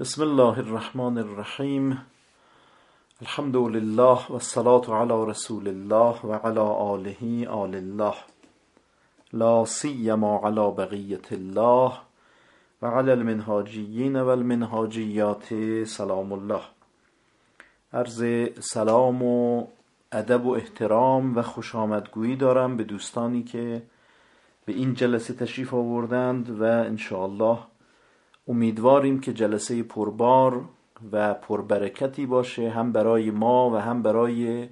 بسم الله الرحمن الرحیم الحمد لله و علی رسول الله و علی آله آل الله لا سیما علی بقیت الله و علی المنهاجیین و المنهاجیات سلام الله عرض سلام و ادب و احترام و خوش آمدگویی دارم به دوستانی که به این جلسه تشریف آوردند و انشاءالله امیدواریم که جلسه پربار و پربرکتی باشه هم برای ما و هم برای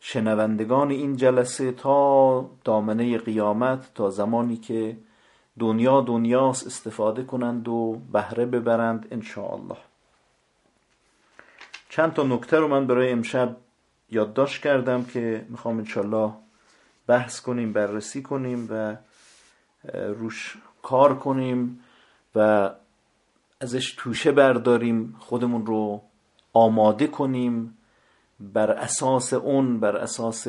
شنوندگان این جلسه تا دامنه قیامت تا زمانی که دنیا دنیاست استفاده کنند و بهره ببرند انشاءالله. چند تا نکته رو من برای امشب یادداشت کردم که می‌خوام انشاءالله بحث کنیم بررسی کنیم و روش کار کنیم و ازش توشه برداریم خودمون رو آماده کنیم. بر اساس اون بر اساس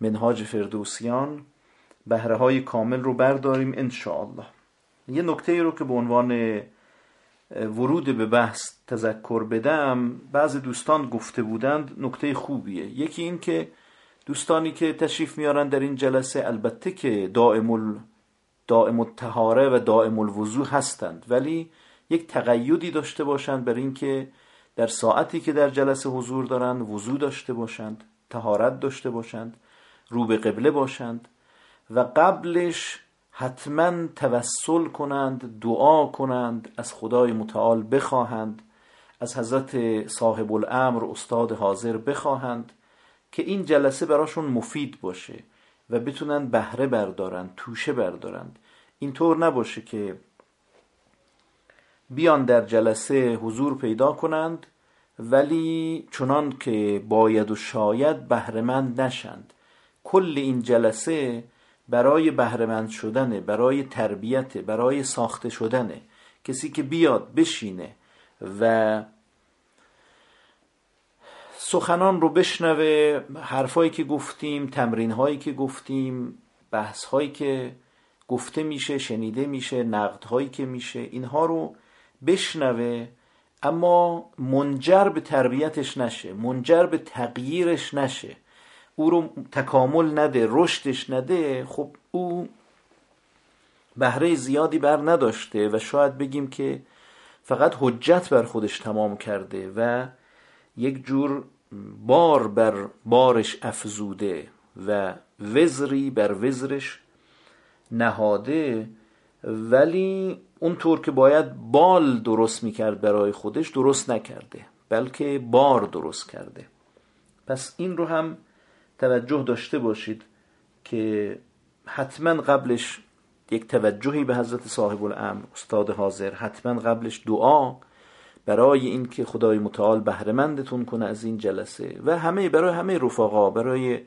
منهاج فردوسیان بهره های کامل رو برداریم انشاءالله. یه نکته رو که به عنوان ورود به بحث تذکر بدم بعض دوستان گفته بودند نکته خوبیه. یکی این که دوستانی که تشریف میارن در این جلسه البته که دائم دائم التهاره و دائم الوضوع هستند ولی یک تقیدی داشته باشند بر اینکه در ساعتی که در جلسه حضور دارند وضوع داشته باشند تهارت داشته باشند رو به قبله باشند و قبلش حتما توسل کنند دعا کنند از خدای متعال بخواهند از حضرت صاحب الامر استاد حاضر بخواهند که این جلسه براشون مفید باشه و بتونن بهره بردارند توشه بردارند اینطور نباشه که بیان در جلسه حضور پیدا کنند ولی چنان که باید و شاید بهرهمند نشند. کل این جلسه برای بهرهمند شدنه برای تربیت برای ساخته شدنه. کسی که بیاد بشینه و سخنان رو بشنوه حرفایی که گفتیم تمرین هایی که گفتیم بحث هایی که گفته میشه شنیده میشه نقد هایی که میشه اینها رو بشنوه اما منجر به تربیتش نشه منجر به تغییرش نشه. او رو تکامل نده رشدش نده خب او بهره زیادی بر نداشته و شاید بگیم که فقط حجت بر خودش تمام کرده و یک جور بار بر بارش افزوده و وزری بر وزرش نهاده. ولی اونطور که باید بال درست می‌کرد برای خودش درست نکرده بلکه بار درست کرده. پس این رو هم توجه داشته باشید که حتما قبلش یک توجهی به حضرت صاحب الامر استاد حاضر حتما قبلش دعا برای اینکه خدای متعال بهرهمندتون کنه از این جلسه و همه برای همه رفقا برای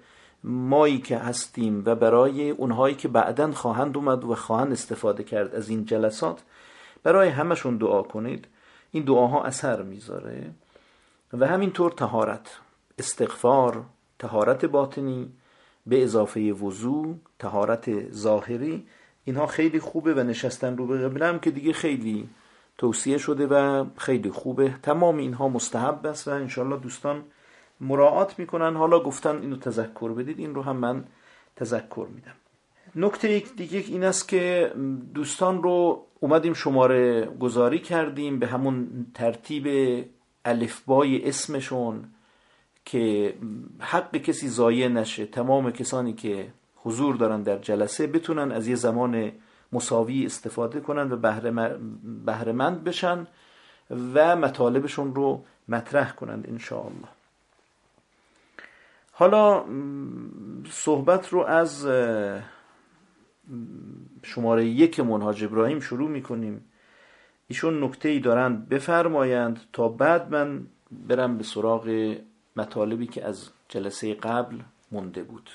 مایی که هستیم و برای اونهایی که بعدا خواهند اومد و خواهند استفاده کرد از این جلسات برای همشون دعا کنید. این دعاها اثر می‌ذاره. و همینطور تهارت استغفار تهارت باطنی به اضافه وضوع تهارت ظاهری. اینها خیلی خوبه و نشستن رو به قبلم که دیگه خیلی توصیه شده و خیلی خوبه. تمام اینها مستحب است و انشالله دوستان مراعات می‌کنن. حالا گفتن اینو تذکر بدید. این رو هم من تذکر میدم. نکته دیگه این است که دوستان رو اومدیم شماره گذاری کردیم به همون ترتیب الفبای اسمشون که حق کسی ضایع نشه. تمام کسانی که حضور دارن در جلسه بتونن از یه زمان مساوی استفاده کنن و بهرهمند بشن و مطالبشون رو مطرح کنند انشاءالله. حالا صحبت رو از شماره یک منهاج ابراهیم شروع می‌کنیم. ایشون نکته ای دارند. بفرمایند تا بعد من برم به سراغ مطالبی که از جلسه قبل مونده بود.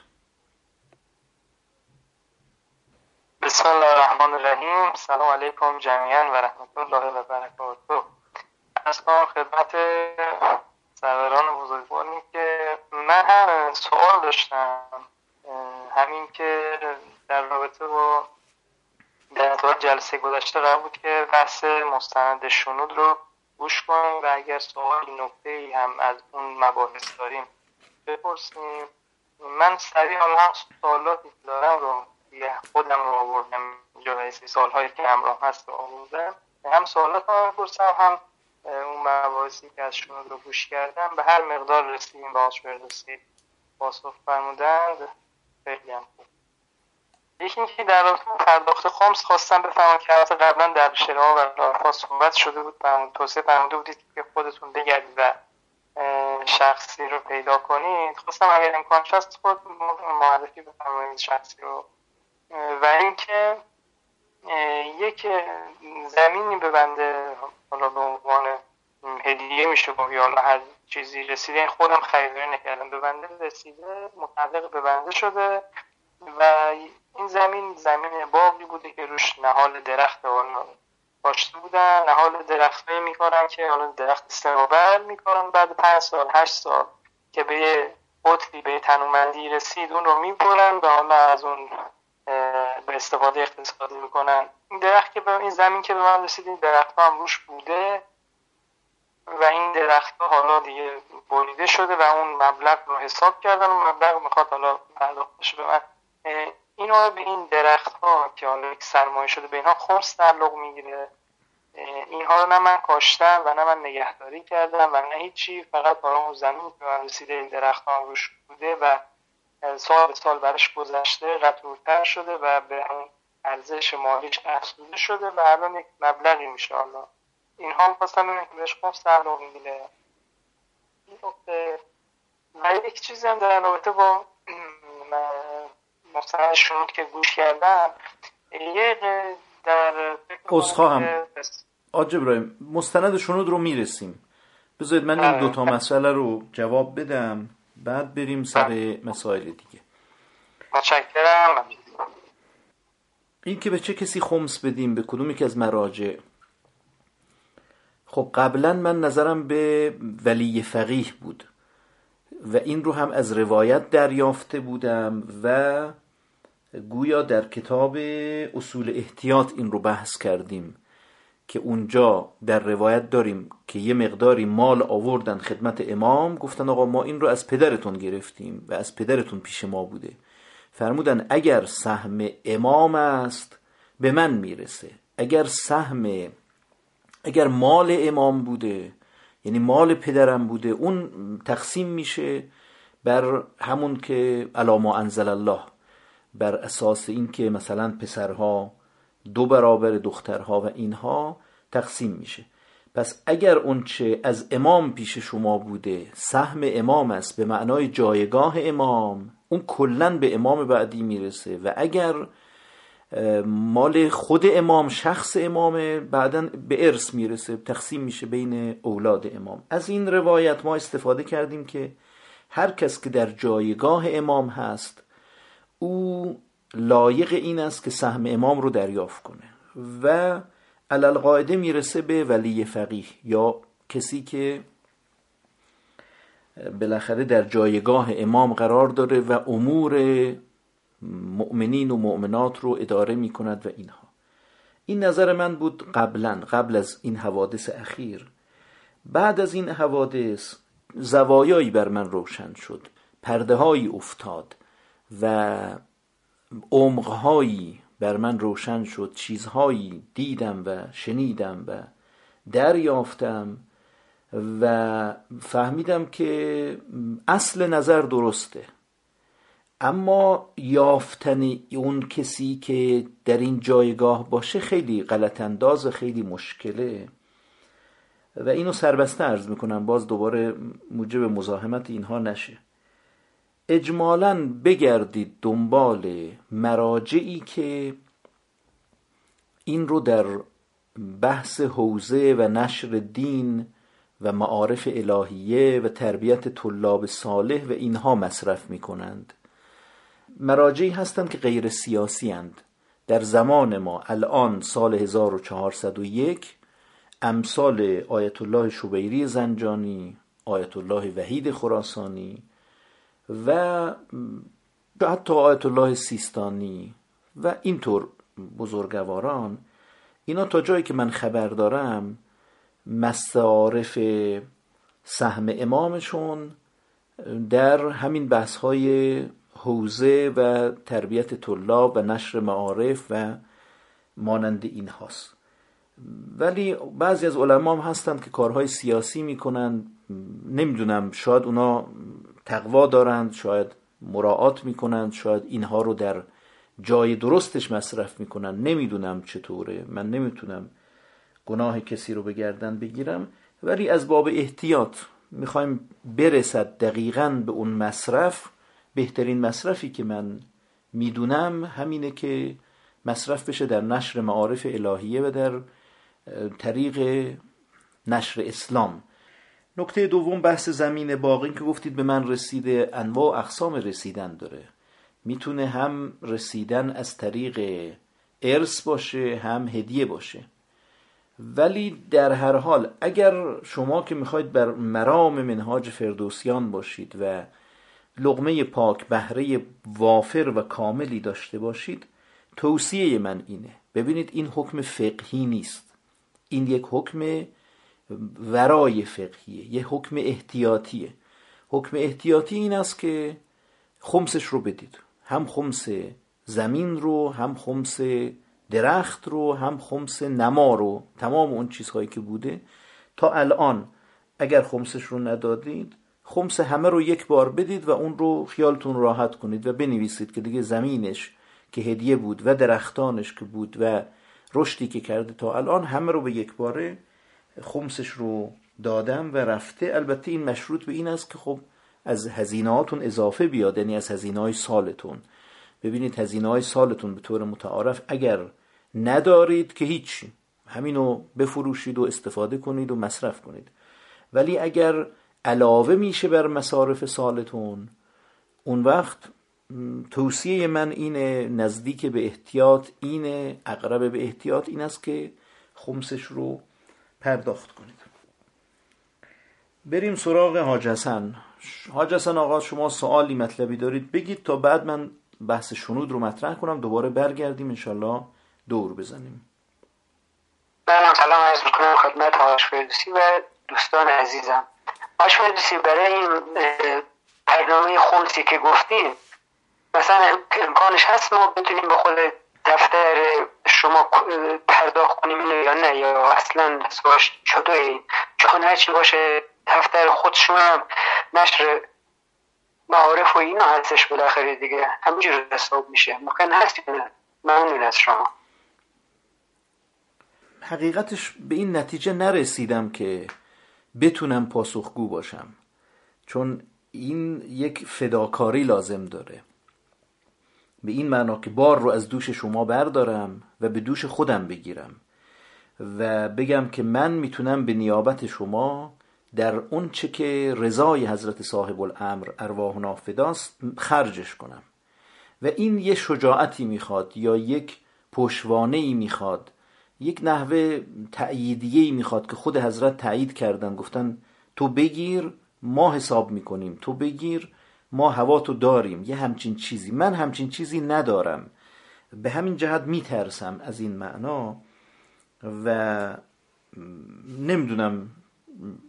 بسم الله الرحمن الرحیم. سلام علیکم جمیعا و رحمت الله و برکاته. از خدمت سروران بزرگواری که من هم سوال داشتم همین که در رابطه با در جلسه گذشته قرار بود که بحث مستند شنود رو گوش کنیم و اگر سوالی نکته هم از اون مباحث داریم بپرسیم. من سریع هم سوالاتی دارم رو خودم رو آوردم اینجا سالهایی که همراه هست رو آوردم. هم سوالات رو بپرسم هم اون مباحثی که از شما رو گوش کردم به هر مقدار رسیدیم باش برسید پاسخ فرمودند. خیلی هم خوب. یکی اینکه در رابطه پرداخت خمس خواستم بفهمم که البته قبلا در شرها و لارفا صحبت شده بود. توصیه فرموده بودید که خودتون بگردید و شخصی رو پیدا کنید. خواستم اگر امکانش هست خود معرفی بفرمایید شخصی رو. و اینکه یک زمینی به بنده حالا به عنوان هدیه میشه گفت یا هر چیزی رسیده. خودم خریداری نکردم. به بنده رسیده متعلق به بنده شده و این زمین زمین باقی بوده که روش نهال درخت حالا باشته بودن. نهال درخت می‌کنن که حالا درخت استقابل می‌کنن بعد پنج سال هشت سال که به یه به تنومندی رسید اون رو می‌برن و حالا از اون به استفاده اقتصادی می‌کنن. این درخت که به این زمین که به من رسید این درخت هم روش بوده و این درخت ها حالا دیگه بریده شده و اون مبلغ رو حساب کردن. اون مبلغ می‌خواد حالا پرداخت به من. اینو به این درخت ها که حالا یک سرمایه شده به اینها خمس تعلق می‌گیره. اینها رو نه من کاشتم و نه من نگهداری کردم و نه هیچی. فقط برای اون زمین که من رسیده این درخت ها روش بوده و سال به سال برش گذشته قطورتر شده و به اون ارزش مالیش افزوده شده و الان یک مبلغی میشه. حالا اینها هم خواستم ببینم که بهش خمس تعلق نقطه و یک چیزی هم در رابطه با مستند شنود که گوش کردم یه در هم آج ابراهیم مستند شنود رو می‌رسیم. بذارید من این آره. دوتا مسئله رو جواب بدم. بعد بریم سر. مسائل دیگه. متشکرم. این که به چه کسی خمس بدیم به کدومی که از مراجع؟ خب قبلا من نظرم به ولی فقیه بود و این رو هم از روایت دریافته بودم و گویا در کتاب اصول احتیاط این رو بحث کردیم. که اونجا در روایت داریم که یه مقداری مال آوردن خدمت امام گفتن آقا ما این رو از پدرتون گرفتیم و از پدرتون پیش ما بوده. فرمودن اگر سهم امام است به من می‌رسه. اگر سهم اگر مال امام بوده یعنی مال پدرم بوده اون تقسیم میشه بر همون که علاما انزل الله بر اساس اینکه مثلا پسرها دو برابر دخترها و اینها تقسیم میشه. پس اگر اونچه از امام پیش شما بوده سهم امام است به معنای جایگاه امام اون کلا به امام بعدی می‌رسه و اگر مال خود امام شخص امام بعدا به ارث می‌رسه تقسیم میشه بین اولاد امام. از این روایت ما استفاده کردیم که هر کس که در جایگاه امام هست او لایق این است که سهم امام رو دریافت کنه. و علال قاعده می‌رسه به ولی فقیه یا کسی که بالاخره در جایگاه امام قرار داره و امور مؤمنین و مؤمنات رو اداره می کند و اینها. این نظر من بود قبلا قبل از این حوادث اخیر. بعد از این حوادث زوایایی بر من روشن شد پرده هایی افتاد و عمقهایی بر من روشن شد چیزهایی دیدم و شنیدم و دریافتم و فهمیدم که اصل نظر درسته. اما یافتن اون کسی که در این جایگاه باشه خیلی غلط انداز خیلی مشکله و اینو سربسته ارز می‌کنم باز دوباره موجب مزاحمت اینها نشه. اجمالا بگردید دنبال مراجعی که این رو در بحث حوزه و نشر دین و معارف الهیه و تربیت طلاب صالح و اینها مصرف می کنند مراجعی هستند که غیر سیاسی هند. در زمان ما الان سال 1401 امثال آیت الله شبیری زنجانی آیت الله وحید خراسانی و حتی آیت الله سیستانی و اینطور بزرگواران اینا تا جایی که من خبر دارم مصارف سهم امامشون در همین بحث های حوزه و تربیت طلاب و نشر معارف و مانند این هاست ولی بعضی از علما هم هستند که کارهای سیاسی می‌کنند نمی‌دونم شاید اونا تقوا دارند شاید مراعات می‌کنند شاید اینها رو در جای درستش مصرف می‌کنن نمی‌دونم چطوره. من نمی‌تونم گناه کسی رو به گردن بگیرم. ولی از باب احتیاط می‌خوایم برسد دقیقا به اون مصرف. بهترین مصرفی که من می‌دونم همینه که مصرف بشه در نشر معارف الهیه و در طریق نشر اسلام. نکته دوم بحث زمین باقی که گفتید به من رسیده انواع و اقسام رسیدن داره. می‌تونه هم رسیدن از طریق ارث باشه هم هدیه باشه. ولی در هر حال اگر شما که می‌خواید بر مرام منهاج فردوسیان باشید و لغمه پاک بهره وافر و کاملی داشته باشید توصیه من اینه. ببینید این حکم فقهی نیست. این یک حکم ورای فقهیه یه حکم احتیاطیه. حکم احتیاطی این است که خمسش رو بدید. هم خمس زمین رو هم خمس درخت رو هم خمس نما رو تمام اون چیزهایی که بوده. تا الان اگر خمسش رو ندادید خمس همه رو یک بار بدید و اون رو خیالتون راحت کنید و بنویسید که دیگه زمینش که هدیه بود و درختانش که بود و رشدی که کرده تا الان همه رو به یک باره خمسش رو دادم و رفته البته این مشروط به این است که خب از هزینهاتون اضافه بیاد یعنی از هزینه های سالتون. ببینید هزینه های سالتون به طور متعارف اگر ندارید که هیچ همینو بفروشید و استفاده کنید و مصرف کنید. ولی اگر علاوه میشه بر مصارف سالتون اون وقت توصیه من اینه نزدیک به احتیاط اینه اقرب به احتیاط این است که خمسش رو پرداخت کنید. بریم سراغ حاج حسن. حاج حسن آقا شما سوالی مطلبی دارید. بگید تا بعد من بحث شنود رو مطرح کنم. دوباره برگردیم انشالله دور بزنیم. من سلام عرض می‌کنم خدمت هاش فردوسی و دوستان عزیزم. هاش فردوسی برای این برنامه خمسی که گفتیم مثلا امکانش هست ما بتونیم به خود دفتر شما پرداخت کنیم یا نه؟ یا اصلا حسابش چطوری چون هرچی باشه دفتر خود شما نشر معارف و اینا هستش بالاخره دیگه. همینجور حساب میشه. ممکن هست ممنون از شما. حقیقتش به این نتیجه نرسیدم که بتونم پاسخگو باشم. چون این یک فداکاری لازم داره. به این معنا که بار رو از دوش شما بردارم و به دوش خودم بگیرم و بگم که من می‌تونم به نیابت شما در اون چه که رضای حضرت صاحب الامر ارواح نافداست خرجش کنم. و این یه شجاعتی می‌خواد یا یک پشوانه ای می‌خواد یک نحوه تأییدیه ای می‌خواد که خود حضرت تایید کردن گفتن تو بگیر ما حساب می‌کنیم تو بگیر ما هوا تو داریم یه همچین چیزی. من همچین چیزی ندارم. به همین جهت میترسم از این معنا و نمی‌دونم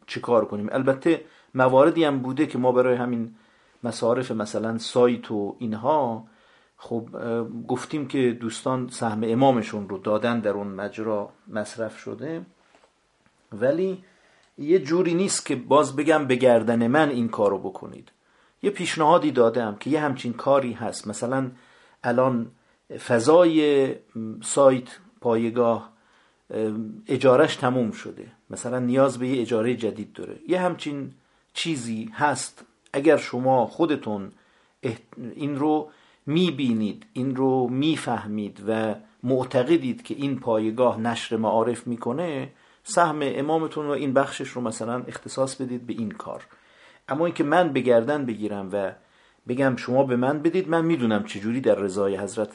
چه کار کنیم. البته مواردی هم بوده که ما برای همین مصارف مثلا سایت و اینها خب گفتیم که دوستان سهم امامشون رو دادن در اون مجرا مصرف شده. ولی یه جوری نیست که باز بگم به گردن من این کارو بکنید. یه پیشنهادی دادم که یه همچین کاری هست. مثلا الان فضای سایت پایگاه اجارش تموم شده. مثلا نیاز به یه اجاره جدید داره. یه همچین چیزی هست. اگر شما خودتون این رو می‌بینید این رو می‌فهمید و معتقدید که این پایگاه نشر معارف می‌کنه سهم امامتون و این بخشش رو مثلا اختصاص بدید به این کار. اما اینکه من بگردن بگیرم و بگم شما به من بدید من می‌دونم چجوری در رضای حضرت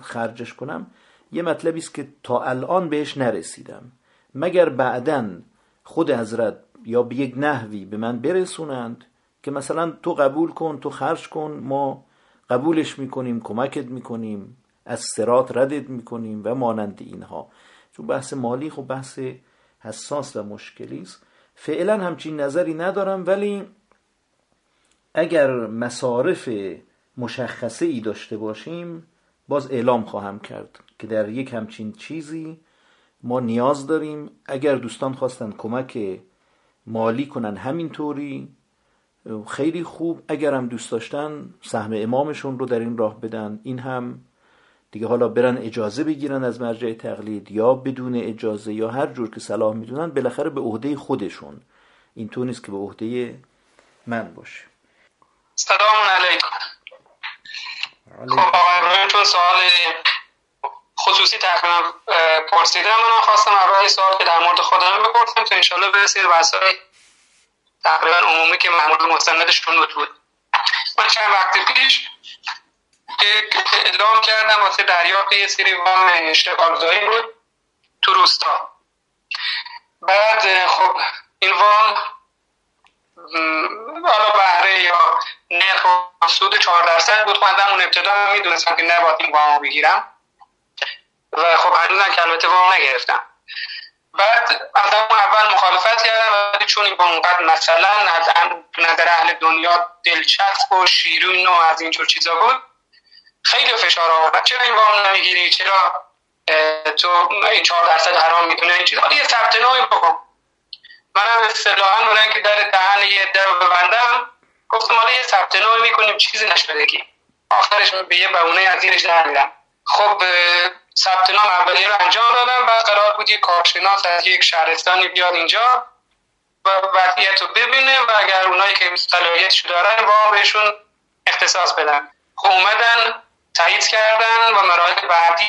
خرجش کنم. یه مطلبی است که تا الان بهش نرسیدم. مگر بعدا خود حضرت یا به یک نحوی به من برسونند که مثلا تو قبول کن تو خرج کن ما قبولش می‌کنیم کمکت می‌کنیم از سرات ردت می‌کنیم و مانند اینها. چون بحث مالی خب بحث حساس و مشکلی است. فعلا همچین نظری ندارم ولی اگر مصارف مشخصه ای داشته باشیم باز اعلام خواهم کرد که در یک همچین چیزی ما نیاز داریم. اگر دوستان خواستن کمک مالی کنن همینطوری خیلی خوب. اگر هم دوست داشتن سهم امامشون رو در این راه بدن. این هم دیگه حالا برن اجازه بگیرن از مرجع تقلید یا بدون اجازه یا هر جور که صلاح می‌دونن بالاخره به عهده خودشون. این تو نیست که به عهده من باشه. سلام علیکم. خب آقای چون سوال خصوصی تقریبا پرسیدم. من خواستم اول سوال که در مورد خودم بپرسم تو انشالله برسید بحثای تقریبا عمومی که معمول مستندشون بود. من چند وقت پیش اعلام کردم واسه دریافت یه سری وام اشتغالزایی بود تو روستا. بعد خب این وام حالا بهره یا نرخ و سود چهار درصد بود. خواندم اون ابتدا می‌دونستم که نباید این وام بگیرم. و خب هنوزم که البته وام نگرفتم. بعد از اون اول مخالفت کردم ولی چون این اونقدر مثلا از نظر اهل دنیا دلچسب و شیرین و از اینجور چیزا بود خیلی فشار آورد. چرا این وام نمی‌گیری؟ چرا تو این چهار درصد حرام می‌دونه این چیزا یه ثبت نامی بکن. منم اصطلاحا برای که در دهن یه در ببندم گفتم حالا یه ثبت نامی می‌کنیم چیزی نشده کی آخرش به یه بهونه از زیرش در میرم. خب ثبت نام اولیه رو انجام دادم بعد قرار بود یه کارشناس از یک شهرستانی بیاد اینجا و وضعیت رو ببینه و اگر اونایی که صلاحیتشو دارن با بهشون اختصاص بدن. خب اومدن تایید کردن و مراحل بعدی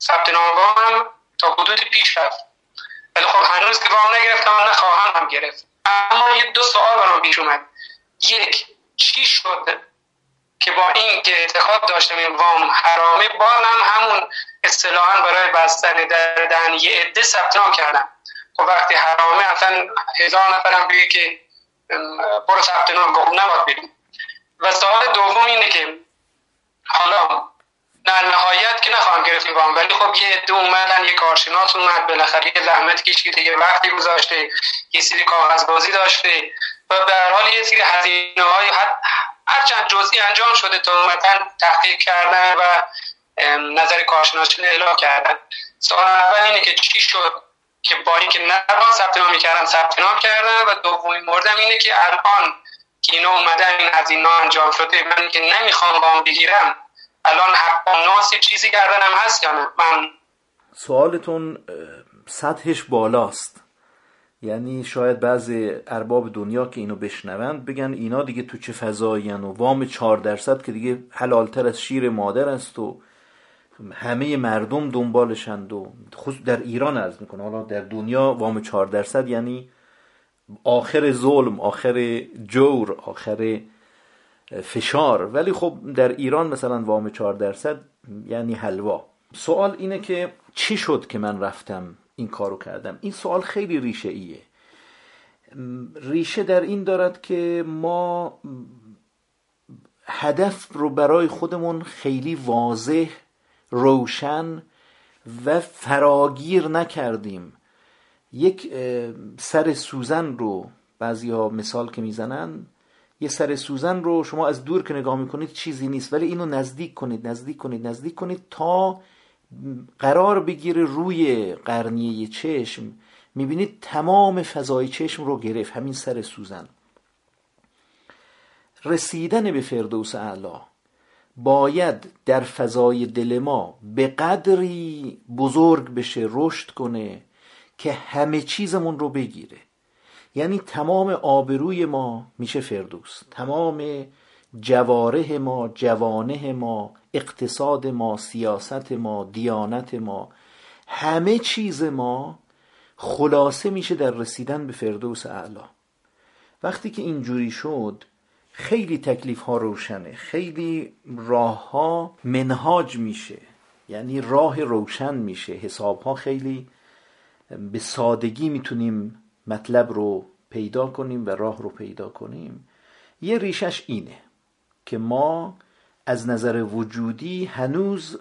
ثبت نام هم تا حدود پیش رفت. ولی خب هنوز که وام نگرفتم نخواهم هم گرفت. اما یه دو سوال برام پیش اومد. یک چی شد که با این که اعتقاد داشتم این وام حرامه هم همون اصطلاحا برای بستن در دهن یه عده ثبت نام کردم. خب وقتی حرامه اصلا هزار نفرم بگه که برو ثبت نام کن نباید بریم و سوال دوم اینه که حالا در نهایت که نخواهم گرفت وام ولی خب یه عده اومدن یه کارشناس اومد بالاخره یه زحمت کشیده یه وقتی گذاشته یه سری کاغذبازی داشته و به حال یه سری هزینه های هرچند جزئی انجام شده تا اومدن تحقیق کردن و نظر کارشناسشون اعلام کردن. سوال اول اینه که چی شد که با اینکه نباید ثبت نام می‌کردن ثبت نام کردن و دومین موردم اینه که الان که اینا اومدن این از اینا انجام شده من که نمی‌خوام وام بگیرم الان حق ناسی چیزی کردنم هست یا نه؟ من سوالتون سطحش بالاست. یعنی شاید بعضی ارباب دنیا که اینو بشنوند بگن اینا دیگه تو چه فضایی و وام چهار درصد که دیگه حلالتر از شیر مادر است و همه مردم دنبالشند و خود در ایران از می‌کنه حالا در دنیا وام چهار درصد یعنی آخر ظلم آخر جور آخر فشار. ولی خب در ایران مثلا وام چهار درصد یعنی حلوا. سوال اینه که چی شد که من رفتم این کارو کردم؟ این سوال خیلی ریشه ایه ریشه در این دارد که ما هدف رو برای خودمون خیلی واضح روشن و فراگیر نکردیم. یک سر سوزن رو بعضی ها مثال که می‌زنن یه سر سوزن رو شما از دور که نگاه می‌کنید چیزی نیست. ولی اینو نزدیک کنید نزدیک کنید نزدیک کنید تا قرار بگیره روی قرنیه چشم. می‌بینید تمام فضای چشم رو گرفت همین سر سوزن. رسیدن به فردوس اعلا باید در فضای دل ما به قدری بزرگ بشه رشد کنه که همه چیزمون رو بگیره. یعنی تمام آبروی ما میشه فردوس. تمام جواره ما جوانه ما اقتصاد ما سیاست ما دیانت ما همه چیز ما خلاصه میشه در رسیدن به فردوس اعلا وقتی که اینجوری شد خیلی تکلیف ها روشنه. خیلی راه ها منهاج میشه. یعنی راه روشن میشه. حساب ها خیلی به سادگی می‌تونیم مطلب رو پیدا کنیم و راه رو پیدا کنیم. یه ریشش اینه که ما از نظر وجودی هنوز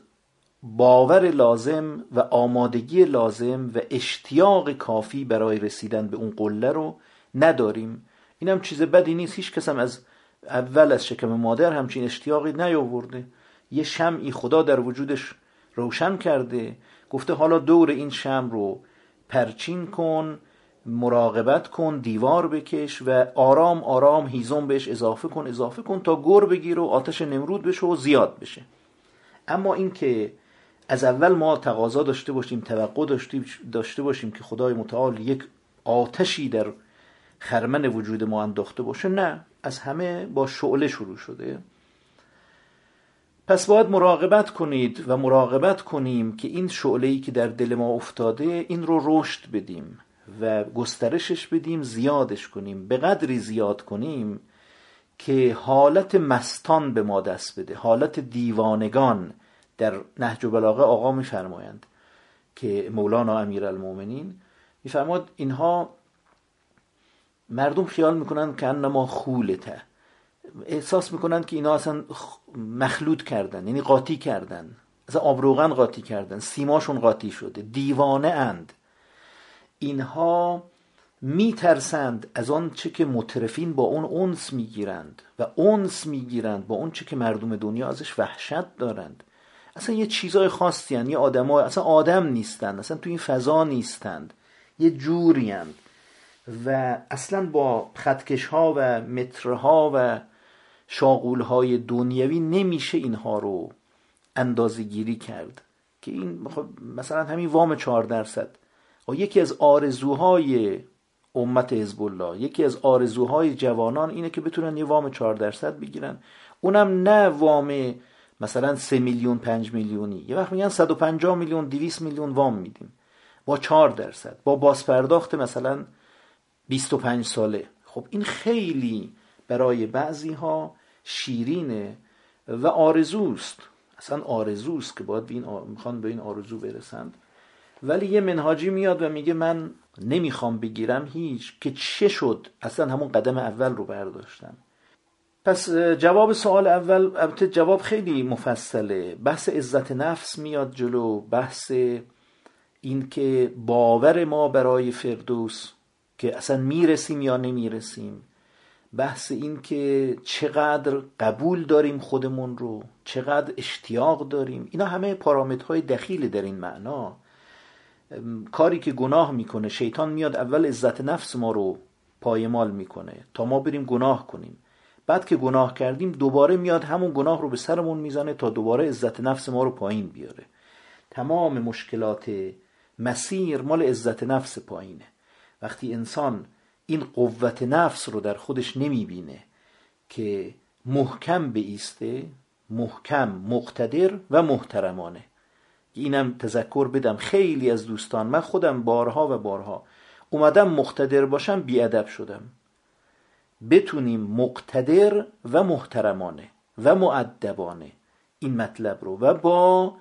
باور لازم و آمادگی لازم و اشتیاق کافی برای رسیدن به اون قله رو نداریم. اینم چیز بدی نیست. هیچ کسم از اول از شکم مادر همچین اشتیاقی نیاورده. یه شمعی خدا در وجودش روشن کرده. گفته حالا دور این شم رو پرچین کن. مراقبت کن دیوار بکش و آرام آرام هیزم بهش اضافه کن اضافه کن تا گر بگیر و آتش نمرود بشه و زیاد بشه. اما اینکه از اول ما تقاضا داشته باشیم توقع داشته باشیم که خدای متعال یک آتشی در خرمن وجود ما انداخته باشه نه. از همه با شعله شروع شده. پس باید مراقبت کنید و مراقبت کنیم که این شعله که در دل ما افتاده این رو رشد بدیم. و گسترشش بدیم زیادش کنیم. به قدری زیاد کنیم که حالت مستان به ما دست بده. حالت دیوانگان در نهج و بلاغه آقا میفرمایند که مولانا امیر المومنین میفرماد اینها مردم خیال می‌کنن که انما خولته احساس می‌کنن که اینا اصلا مخلوط کردن یعنی قاطی کردن. اصلا آبروغن قاطی کردن. سیماشون قاطی شده. دیوانه اند. اینها میترسند از آن چه که مترفین با اون اونس می‌گیرند و اونس می‌گیرند با اون چه که مردم دنیا ازش وحشت دارند. اصلا یه چیزای خاصی. یه آدم ها اصلا آدم نیستند اصلا تو این فضا نیستند. یه جوری و اصلا با خطکش ها و مترها و شاغول های دنیوی نمیشه اینها رو اندازه گیری کرد. که این خب مثلا همین وام چهار درصد. یکی از آرزوهای امت حزب الله یکی از آرزوهای جوانان اینه که بتونن یه وام چهار درصد بگیرن. اونم نه وام مثلا سه میلیون پنج میلیونی. یه وقت میگن 150 میلیون 200 میلیون وام میدیم. با چهار درصد. با بازپرداخت مثلا 25 ساله. خب این خیلی برای بعضی ها شیرینه و آرزوست. اصلا آرزوست که باید به این می‌خوان به این آرزو برسند. ولی یه منهاجی میاد و میگه من نمی‌خوام بگیرم هیچ که چه شد؟ اصلا همون قدم اول رو برداشتم پس جواب سوال اول البته جواب خیلی مفصله. بحث عزت نفس میاد جلو بحث این که باور ما برای فردوس که اصلا می‌رسیم یا نمی‌رسیم. بحث این که چقدر قبول داریم خودمون رو چقدر اشتیاق داریم. اینا همه پارامترهای دخیل در این معنا. کاری که گناه می‌کنه شیطان میاد اول عزت نفس ما رو پایمال می‌کنه تا ما بریم گناه کنیم. بعد که گناه کردیم دوباره میاد همون گناه رو به سرمون می‌زنه تا دوباره عزت نفس ما رو پایین بیاره. تمام مشکلات مسیر مال عزت نفس پایینه. وقتی انسان این قوت نفس رو در خودش نمی‌بینه که محکم بیسته محکم مقتدر و محترمانه. اینم تذکر بدم. خیلی از دوستان من خودم بارها و بارها اومدم مقتدر باشم بیادب شدم. بتونیم مقتدر و محترمانه و معدبانه این مطلب رو و با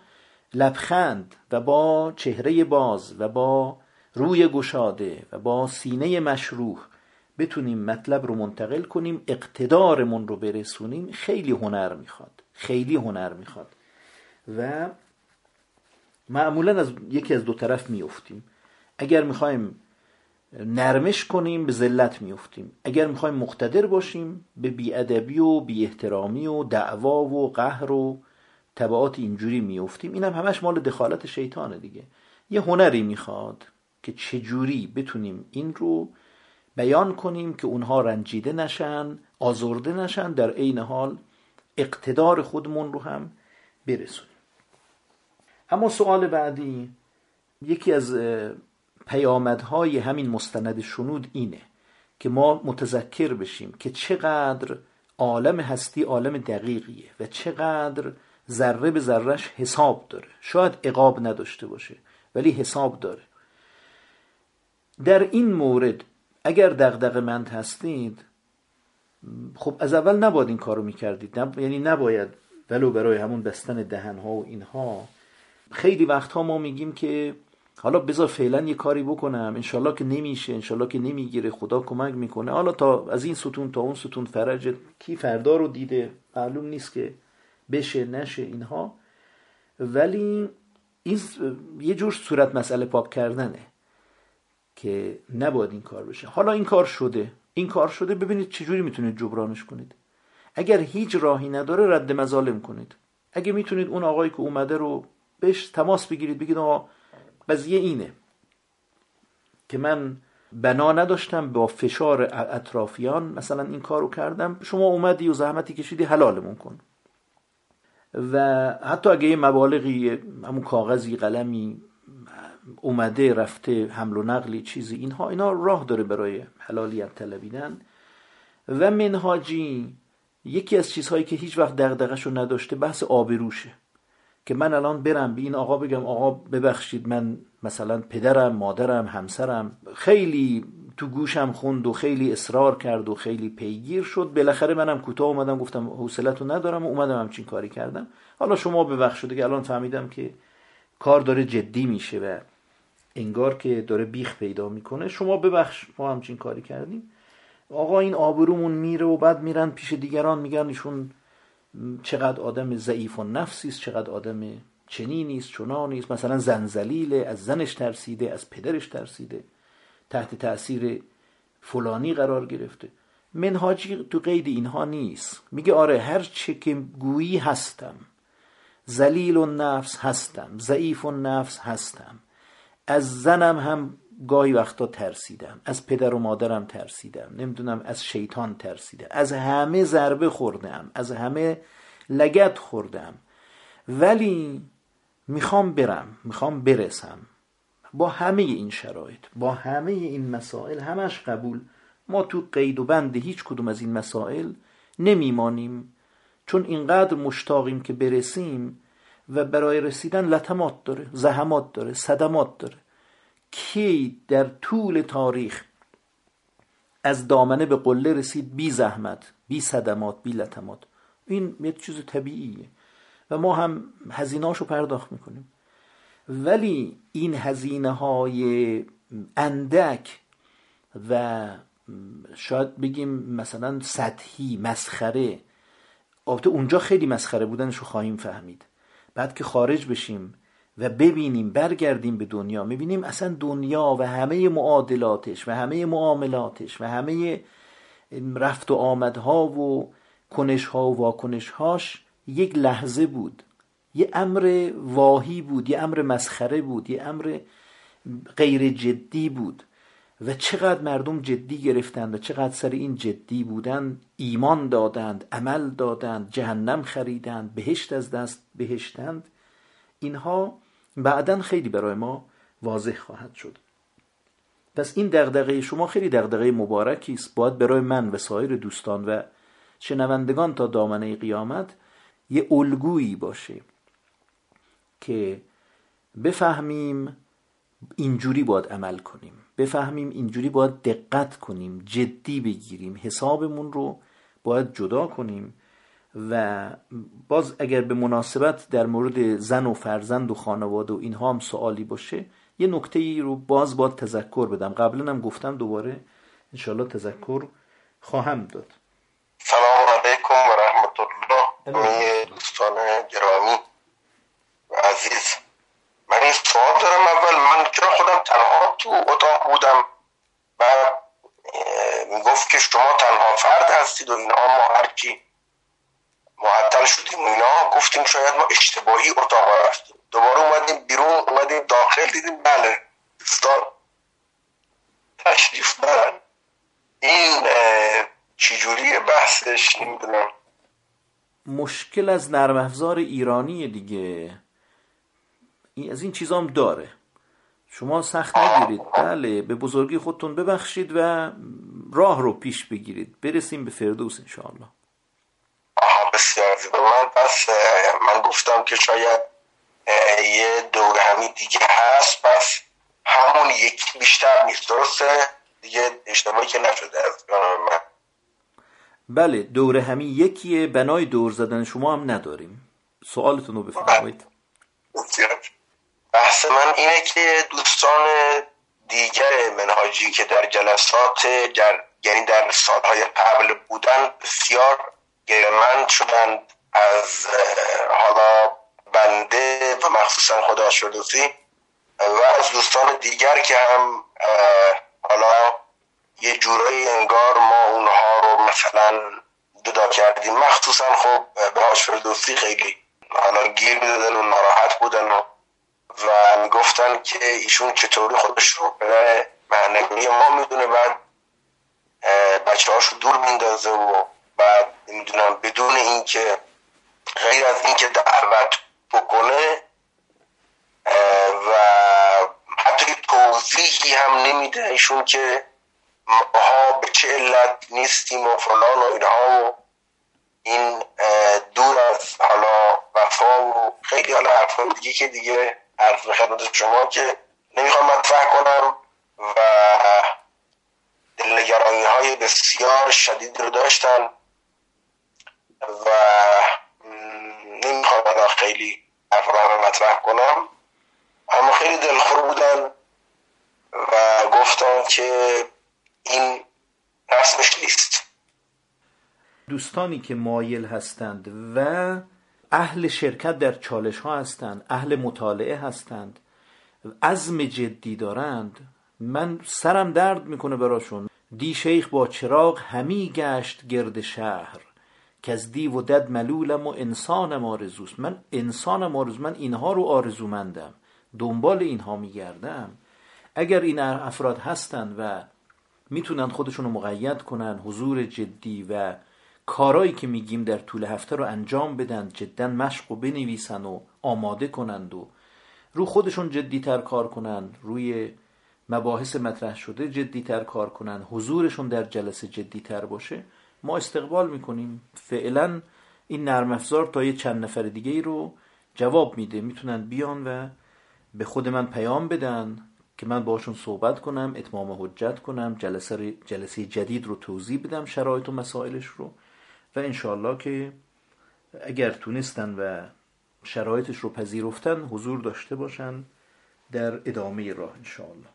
لبخند و با چهره باز و با روی گشاده و با سینه مشروح بتونیم مطلب رو منتقل کنیم اقتدارمون رو برسونیم. خیلی هنر می‌خواد خیلی هنر می‌خواد. و معمولا از یکی از دو طرف میفتیم اگر می‌خوایم نرمش کنیم به ذلت میفتیم اگر می‌خوایم مقتدر باشیم به بیادبی و بی احترامی و دعوا و قهر و طبعات اینجوری میفتیم اینم همش مال دخالت شیطانه دیگه. یه هنری می‌خواد که چجوری بتونیم این رو بیان کنیم که اونها رنجیده نشن آزرده نشن در عین حال اقتدار خودمون رو هم برسونیم. اما سوال بعدی یکی از پیامدهای همین مستند شنود اینه که ما متذکر بشیم که چقدر عالم هستی عالم دقیقیه و چقدر ذره به ذرهش حساب داره. شاید عقاب نداشته باشه ولی حساب داره. در این مورد اگر دغدغه مند هستید خب از اول نباید این کارو می‌کردید. یعنی نباید ولو برای همون بستن دهن ها و اینها خیلی وقتها ما میگیم که حالا بذار فعلا یه کاری بکنم انشالله که نمیشه انشالله که نمی‌گیره خدا کمک می‌کنه. حالا تا از این ستون تا اون ستون فرج کی فردا رو دیده معلوم نیست که بشه نشه اینها. ولی این یه جور صورت مسئله پاک کردنه که نباید این کار بشه. حالا این کار شده. این کار شده ببینید چجوری می‌تونید جبرانش کنید. اگر هیچ راهی نداره رد مظالم کنید. اگه می‌تونید اون آقایی که اومده رو بهش تماس بگیرید بگید آقا قضیه اینه که من بنا نداشتم با فشار اطرافیان مثلا این کارو کردم. شما اومدی و زحمتی کشیدی حلالمون کن. و حتی اگه یه مبالغی همون کاغذی قلمی اومده رفته حمل و نقلی چیزی اینها اینا راه داره برای حلالیت طلبیدن و منهاجی یکی از چیزهایی که هیچ وقت دغدغه‌شو نداشته بحث آبروشه. که من الان برم به این آقا بگم آقا ببخشید من مثلا پدرم مادرم همسرم خیلی تو گوشم خوند و خیلی اصرار کرد و خیلی پیگیر شد. بالاخره منم کوتاه اومدم گفتم حوصلتو ندارم و اومدم همچین کاری کردم. حالا شما ببخشید که الان فهمیدم که کار داره جدی میشه و انگار که داره بیخ پیدا می‌کنه. شما ببخش ما همچین کاری کردیم. آقا این آبرومون میره و بعد میرن پیش دیگران میگن ایشون چقدر آدم ضعیف و نفسی است چقدر آدم چنی نیست چنا نیست مثلا زنزلیله از زنش ترسیده از پدرش ترسیده. تحت تاثیر فلانی قرار گرفته. منهاجی تو قید اینها نیست. میگه آره هر چه که گویی هستم. زلیل و نفس هستم. ضعیف و نفس هستم. از زنم هم گاهی وقتا ترسیدم. از پدر و مادرم ترسیدم. نمی‌دونم از شیطان ترسیدم. از همه ضربه خوردم. از همه لگت خوردم. ولی می‌خوام برم. می‌خوام برسم. با همه این شرایط با همه این مسائل همش قبول. ما تو قید و بند هیچ کدوم از این مسائل نمیمانیم. چون اینقدر مشتاقیم که برسیم و برای رسیدن لطمات داره زحمات داره صدمات داره. کی در طول تاریخ از دامنه به قله رسید بی زحمت بی صدمات بی لطمات. این یه چیز طبیعیه. و ما هم هزینهاشو پرداخت می‌کنیم. ولی این هزینه های اندک و شاید بگیم مثلا سطحی مسخره البته اونجا خیلی مسخره بودنش رو خواهیم فهمید. بعد که خارج بشیم و ببینیم برگردیم به دنیا. می‌بینیم اصلا دنیا و همه معادلاتش و همه معاملاتش و همه رفت و آمدها و کنشها و واکنشهاش یک لحظه بود. یه امر واهی بود یه امر مسخره بود یه امر غیر جدی بود. و چقدر مردم جدی گرفتند و چقدر سر این جدی بودن ایمان دادند عمل دادند جهنم خریدند بهشت از دست بهشتند. اینها بعدا خیلی برای ما واضح خواهد شد. پس این دغدغه شما خیلی دغدغه مبارکی است. باید برای من و سایر دوستان و شنوندگان تا دامنه قیامت یه الگویی باشه که بفهمیم اینجوری باید عمل کنیم. بفهمیم اینجوری باید دقت کنیم جدی بگیریم. حسابمون رو باید جدا کنیم. و باز اگر به مناسبت در مورد زن و فرزند و خانواده و اینها هم سوالی باشه یه نکته ای رو باز باید تذکر بدم. قبلا هم گفتم دوباره انشالله تذکر خواهم داد. سلام علیکم و رحمت الله دوستان گرامی و عزیز. من این سوال دارم اول. من چرا خودم تنها تو اتاق بودم؟ و می‌گفت که شما تنها فرد هستید و اینها ما هرچی معطل شدیم اینا گفتیم شاید ما اشتباهی اتاق رفتیم. دوباره اومدیم بیرون اومدیم داخل دیدیم بله دوستان. تشریف دارن این چجوری بحثش؟ نمی‌دونم. مشکل از نرم افزار ایرانی دیگه. از این چیزام داره. شما سخت نگیرید. بله به بزرگی خودتون ببخشید و راه رو پیش بگیرید. برسیم به فردوس انشاءالله. بسیار من پس من گفتم که شاید یه دور همی دیگه هست پس همون یکی بیشتر نیست. درسته؟ دیگه اشتباهی که نشده از من. بله دور همی یکیه بنای دور زدن شما هم نداریم. سوالتون رو بفرمایید. بحث من اینه که دوستان دیگر منهاجی که در جلسات یعنی در سالهای قبل بودن بسیار گرمند شدن از حالا بنده و مخصوصا خدا شدوسی و از دوستان دیگر که هم حالا یه جورایی انگار ما اونها رو مثلا جدا کردیم. مخصوصا خب به فردوسی خیلی حالا گیر می‌دادن و ناراحت بودن و و می‌گفتن که ایشون چطوری خودش رو به معنوی ما می‌دونه. بعد بچه هاشو دور میندازه و بعد نمی‌دونم بدون اینکه غیر از اینکه دعوت بکنه و حتی توضیحی هم نمیده ایشون که ماها به چه علت نیستیم و فلان و اینها و این دور از حالا وفا و خیلی حالا حرفای دیگه که دیگه به خدمت شما که نمی‌خوام مطرح کنم و دلنگرانی های بسیار شدید رو داشتن. و نمی‌خوام خیلی حرف رو مطرح کنم. اما خیلی دلخور بودن و گفتن که این رسمش نیست. دوستانی که مایل هستند و اهل شرکت در چالش ها هستند اهل مطالعه هستند عزم جدی دارند من سرم درد می‌کنه براشون. دی شیخ با چراغ همی گشت گرد شهر. که از دی و دد ملولم و انسانم آرزوست. من انسانم آرزو من اینها رو آرزومندم. دنبال اینها میگردم. اگر این افراد هستند و می‌تونن خودشون رو مقید کنن حضور جدی و کارایی که میگیم در طول هفته رو انجام بدن جدا مشق و بنویسن و آماده کنند و رو خودشون جدیتر کار کنن روی مباحث مطرح شده جدیتر کار کنن حضورشون در جلسه جدیتر باشه. ما استقبال می‌کنیم. فعلا این نرم افزار تا یه چند نفر دیگه ای رو جواب میده. می‌تونن بیان و به خود من پیام بدن که من باشون صحبت کنم اتمام حجت کنم جلسه, جلسه جدید رو توضیح بدم شرایط و مسائلش رو. و انشالله که اگر تونستن و شرایطش رو پذیرفتن حضور داشته باشن در ادامه راه انشالله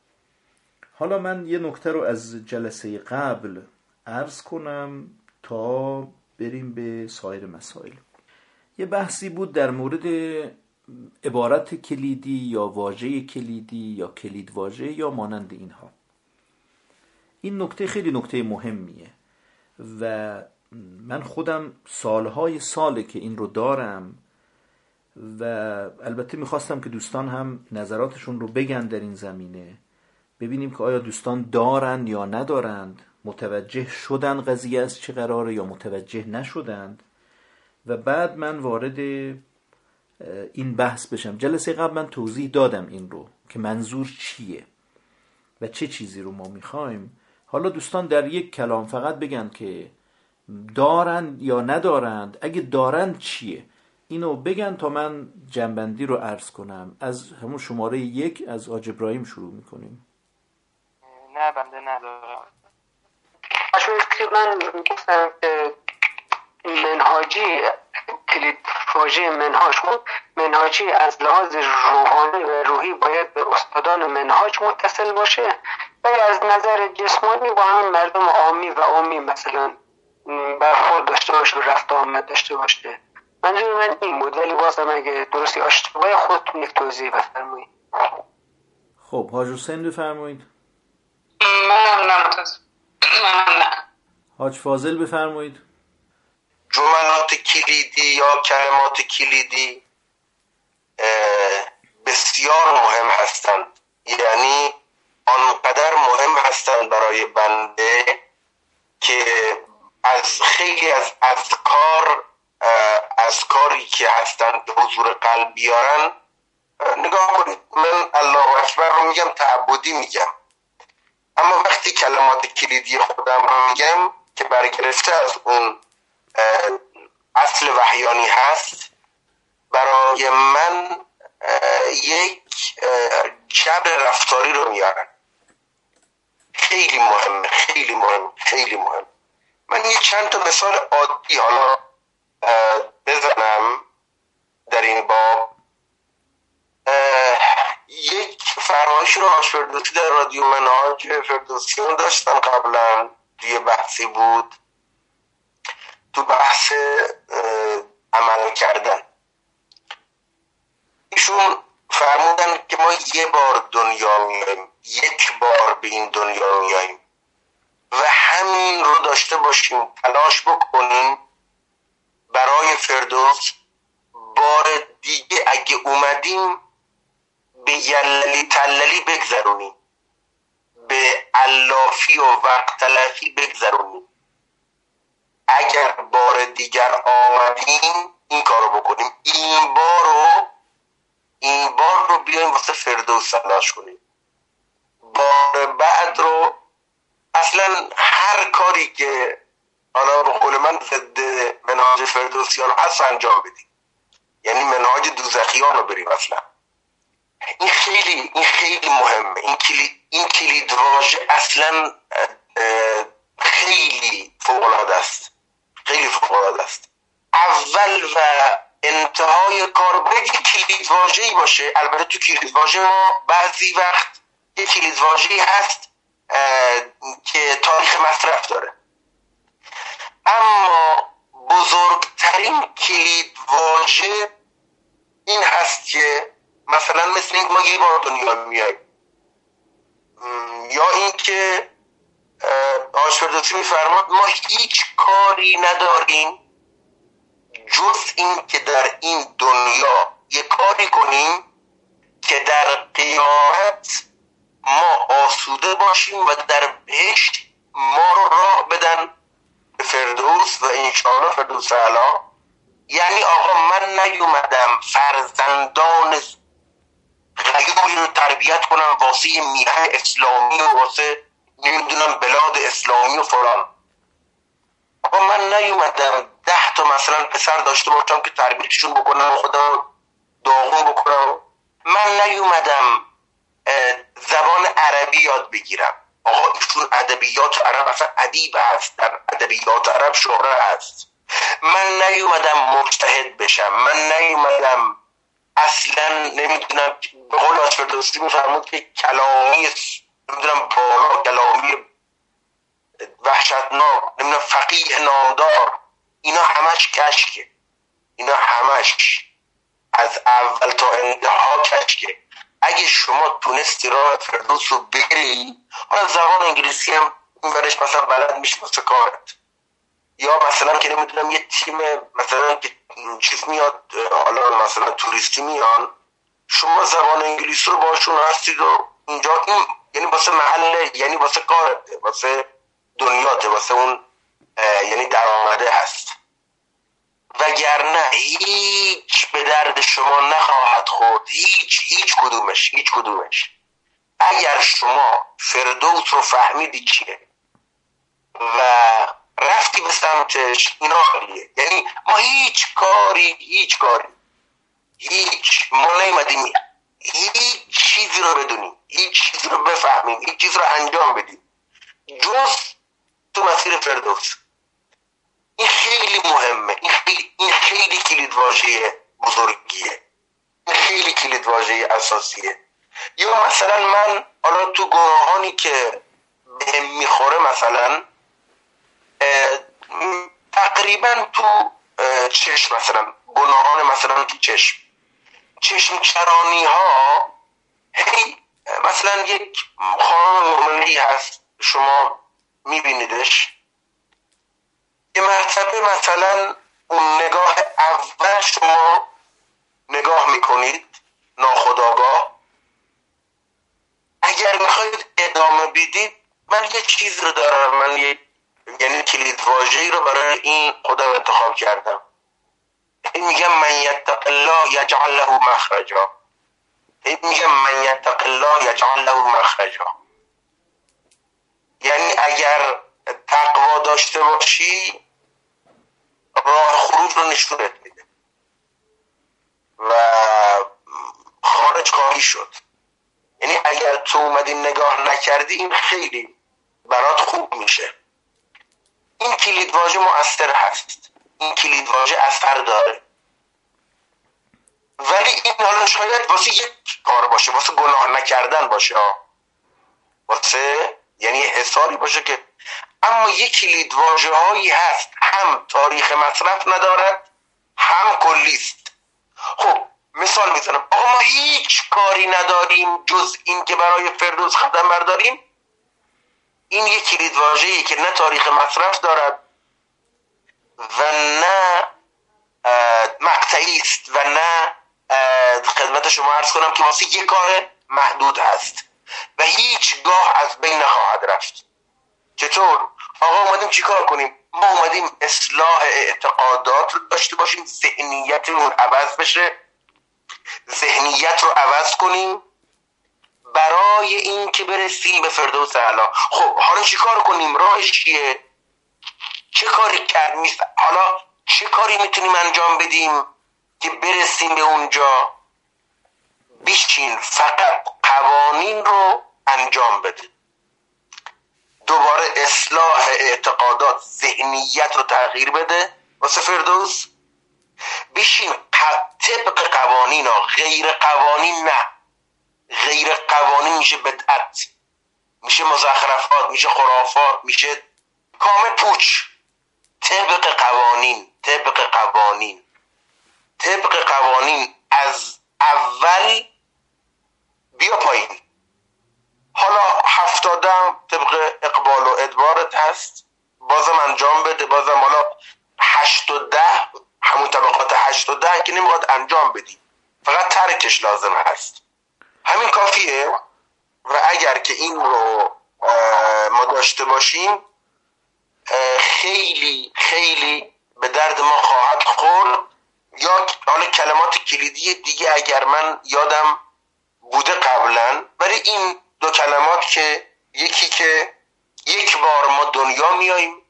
حالا من یه نکته رو از جلسه قبل عرض کنم. تا بریم به سایر مسائل. یه بحثی بود در مورد عبارت کلیدی یا واژه کلیدی یا کلید واژه یا مانند اینها. این نکته خیلی نکته مهمیه و من خودم سالهای ساله که این رو دارم و البته می‌خواستم که دوستان هم نظراتشون رو بگن در این زمینه ببینیم که آیا دوستان دارند یا ندارند. متوجه شدن قضیه از چه قراره یا متوجه نشدند. و بعد من وارد این بحث بشم. جلسه قبل من توضیح دادم این رو که منظور چیه و چه چیزی رو ما می‌خوایم. حالا دوستان در یک کلام فقط بگن که دارند یا ندارند. اگه دارند چیه؟ اینو بگن تا من جنبندی رو عرض کنم. از همون شماره یک از آج ابراهیم شروع می‌کنیم. نه بنده ندارم. من گفتم که منهاجی کلید واژه منهاج خود منهاجی از لحاظ روحانی و روحی باید به استادان منهاج متصل باشه و از نظر جسمانی با همین مردم عامی و عامی مثلا برخورد داشته باشه و رفت آمد داشته باشه. منظور من این بود. ولی بازم اگه درستی اشتباه خودتون یک توضیح بفرمایید خب حاج حسین بفرمایید. منم نه حاج فاضل بفرمایید. جملات کلیدی یا کلمات کلیدی بسیار مهم هستند. یعنی آنقدر مهم هستند برای بنده که از خیلی از اذکار از کاری که هستند به حضور قلب بیارن. نگاه کنید من الله اکبر رو میگم تعبدی میگم. اما وقتی کلمات کلیدی خودم رو میگم که برگرفته از اون اصل وحیانی هست برای من یک جبر رفتاری رو میارن. خیلی مهم خیلی مهم خیلی مهم. من یه چند تا مثال عادی حالا بزنم در این باب. یک فرمایش رو آش در رادیو مناج فردوسیون داشتن قبلا توی بحثی بود تو بحث عمل کردن. ایشون فرمودن که ما یه بار دنیا میایم یک بار به این دنیا میاییم و همین رو داشته باشیم تلاش بکنیم برای فردوس. بار دیگه اگه اومدیم به یللی تللی بگذرونیم به علافی و وقت تلفی بگذرونیم اگر بار دیگر آمدیم این کارو بکنیم. این بار رو این بار رو بیایم واسه فردوس تلاش کنیم. بار بعد رو اصلا هر کاری که حالا به قول من ضد منهاج فردوسیان هست انجام بدیم. یعنی منهاج دوزخیان رو بریم اصلا. این خیلی این خیلی مهمه. این کلید این کلید واژه اصلا خیلی فوق است. خیلی فوق است. اول و انتهای کار باید یک کلید واژه‌ای باشه. البته تو کلید واژه ما بعضی وقت یک کلید هست که تاریخ مصرف داره. اما بزرگترین کلید واژه این هست که مثلا مثل اینکه ما یه بار دنیا میاییم یا اینکه آش فردوسی میفرماد ما هیچ کاری نداریم جز این که در این دنیا یه کاری کنیم که در قیامت ما آسوده باشیم و در بهشت ما رو راه بدن به فردوس و انشاءالله فردوس علا یعنی آقا من نیومدم فرزندان رو تربیت کنم واسه میهن اسلامی و واسه نمی‌دونم بلاد اسلامی و فلان. آقا من نیومدم. ده تا مثلا پسر داشته باشم که تربیتشون بکنم خدا داغون بکنم. من نیومدم زبان عربی یاد بگیرم. آقا ایشون ادبیات عرب اصلا ادیب هست در ادبیات عرب شهره هست. من نیومدم مجتهد بشم. من نیومدم اصلا نمی‌دونم به قول آشفردوستی میفرمود که کلامی نمی‌دونم بالا کلامی وحشتناک نمی‌دونم فقیه نامدار اینا همش کشکه. اینا همش از اول تا انتها کشکه. اگه شما تونستی راه فردوس رو بری حالا زبان انگلیسی هم این برش مثلا بلد میشه واسه کارت. یا مثلا که نمی‌دونم یه تیم مثلا چیز میاد حالا مثلا توریستی میان شما زبان انگلیسی رو باشون هستید و اینجا این یعنی واسه محله یعنی واسه کارت واسه دنیاته واسه اون یعنی درآمده هست. وگرنه هیچ به درد شما نخواهد خورد. هیچ هیچ کدومش هیچ کدومش. اگر شما فردوس رو فهمیدی چیه و رفتی به سمتش اینا خالیه یعنی ما هیچ کاری هیچ کاری. هیچ. ما نیمدیم هیچ چیزی رو بدونیم. هیچ چیزی رو بفهمیم. هیچ چیز رو انجام بدیم. جز تو مسیر فردوس. این خیلی مهمه. این خیلی, این خیلی کلید واژه بزرگیه. این خیلی کلید واژه اساسیه. یا مثلا من حالا تو گناهانی که بهم می‌خوره مثلا تقریبا تو چشم مثلا گناهان مثلا تو چشم. چشم چرانی ها هی مثلا یک خانم هست شما میبینیدش. یه مرتبه مثلا اون نگاه اول شما نگاه می‌کنید ناخداگاه اگر می‌خواید ادامه بدید من یه چیز رو دارم من یه یعنی کلید واژه‌ای رو برای این خودم انتخاب کردم. این میگم من یتق الله یجعل له مخرجا. این میگم من یتق الله یجعل له مخرجا. یعنی اگر تقوا داشته باشی راه خروج رو نشونت میده. و خارج خواهی شد. یعنی اگر تو اومدی نگاه نکردی این خیلی برات خوب میشه. این کلید واژه مؤثر هست. این کلید واژه اثر داره. ولی این حالا شاید واسه یک کار باشه واسه گناه نکردن باشه واسه یعنی حساری باشه که اما یک کلید واژه هایی هست. هم تاریخ مصرف ندارد هم کلیست. خب مثال می‌زنم. آقا ما هیچ کاری نداریم جز این که برای فردوس خدم برداریم. این یک کلید واژه‌ای که نه تاریخ مصرف دارد و نه مقطعی است و نه خدمت شما عرض کنم که واسه یک کار محدود هست و هیچگاه از بین نخواهد رفت. چطور؟ آقا اومدیم چیکار کنیم؟ ما اومدیم اصلاح اعتقادات رو داشته باشیم ذهنیتمون عوض بشه ذهنیت رو عوض کنیم برای این که برسیم به فردوس اعلا خب حالا چیکار کنیم؟ راهش چیه؟ چه کاری کرد؟ حالا چه کاری می‌تونیم انجام بدیم که برسیم به اونجا؟ بیشین فقط قوانین رو انجام بده. دوباره اصلاح اعتقادات ذهنیت رو تغییر بده. واسه فردوس؟ بیشین طبق قوانین ها غیر قوانین نه. غیر قوانین میشه بدعت میشه مزخرفات میشه خرافات میشه کامل پوچ. طبق قوانین طبق قوانین طبق قوانین از اول بیا پایین. حالا هفتادم طبق اقبال و ادبارت هست. بازم انجام بده. بازم حالا هشت و ده همون طبقات هشت و ده که نمی‌خواد انجام بدی. فقط ترکش لازم هست. همین کافیه؟ و اگر که این رو ما داشته باشیم خیلی خیلی به درد ما خواهد خورد. یا حالا کلمات کلیدی دیگه اگر من یادم بوده قبلا برای این دو کلمات که یکی که یک بار ما دنیا میاییم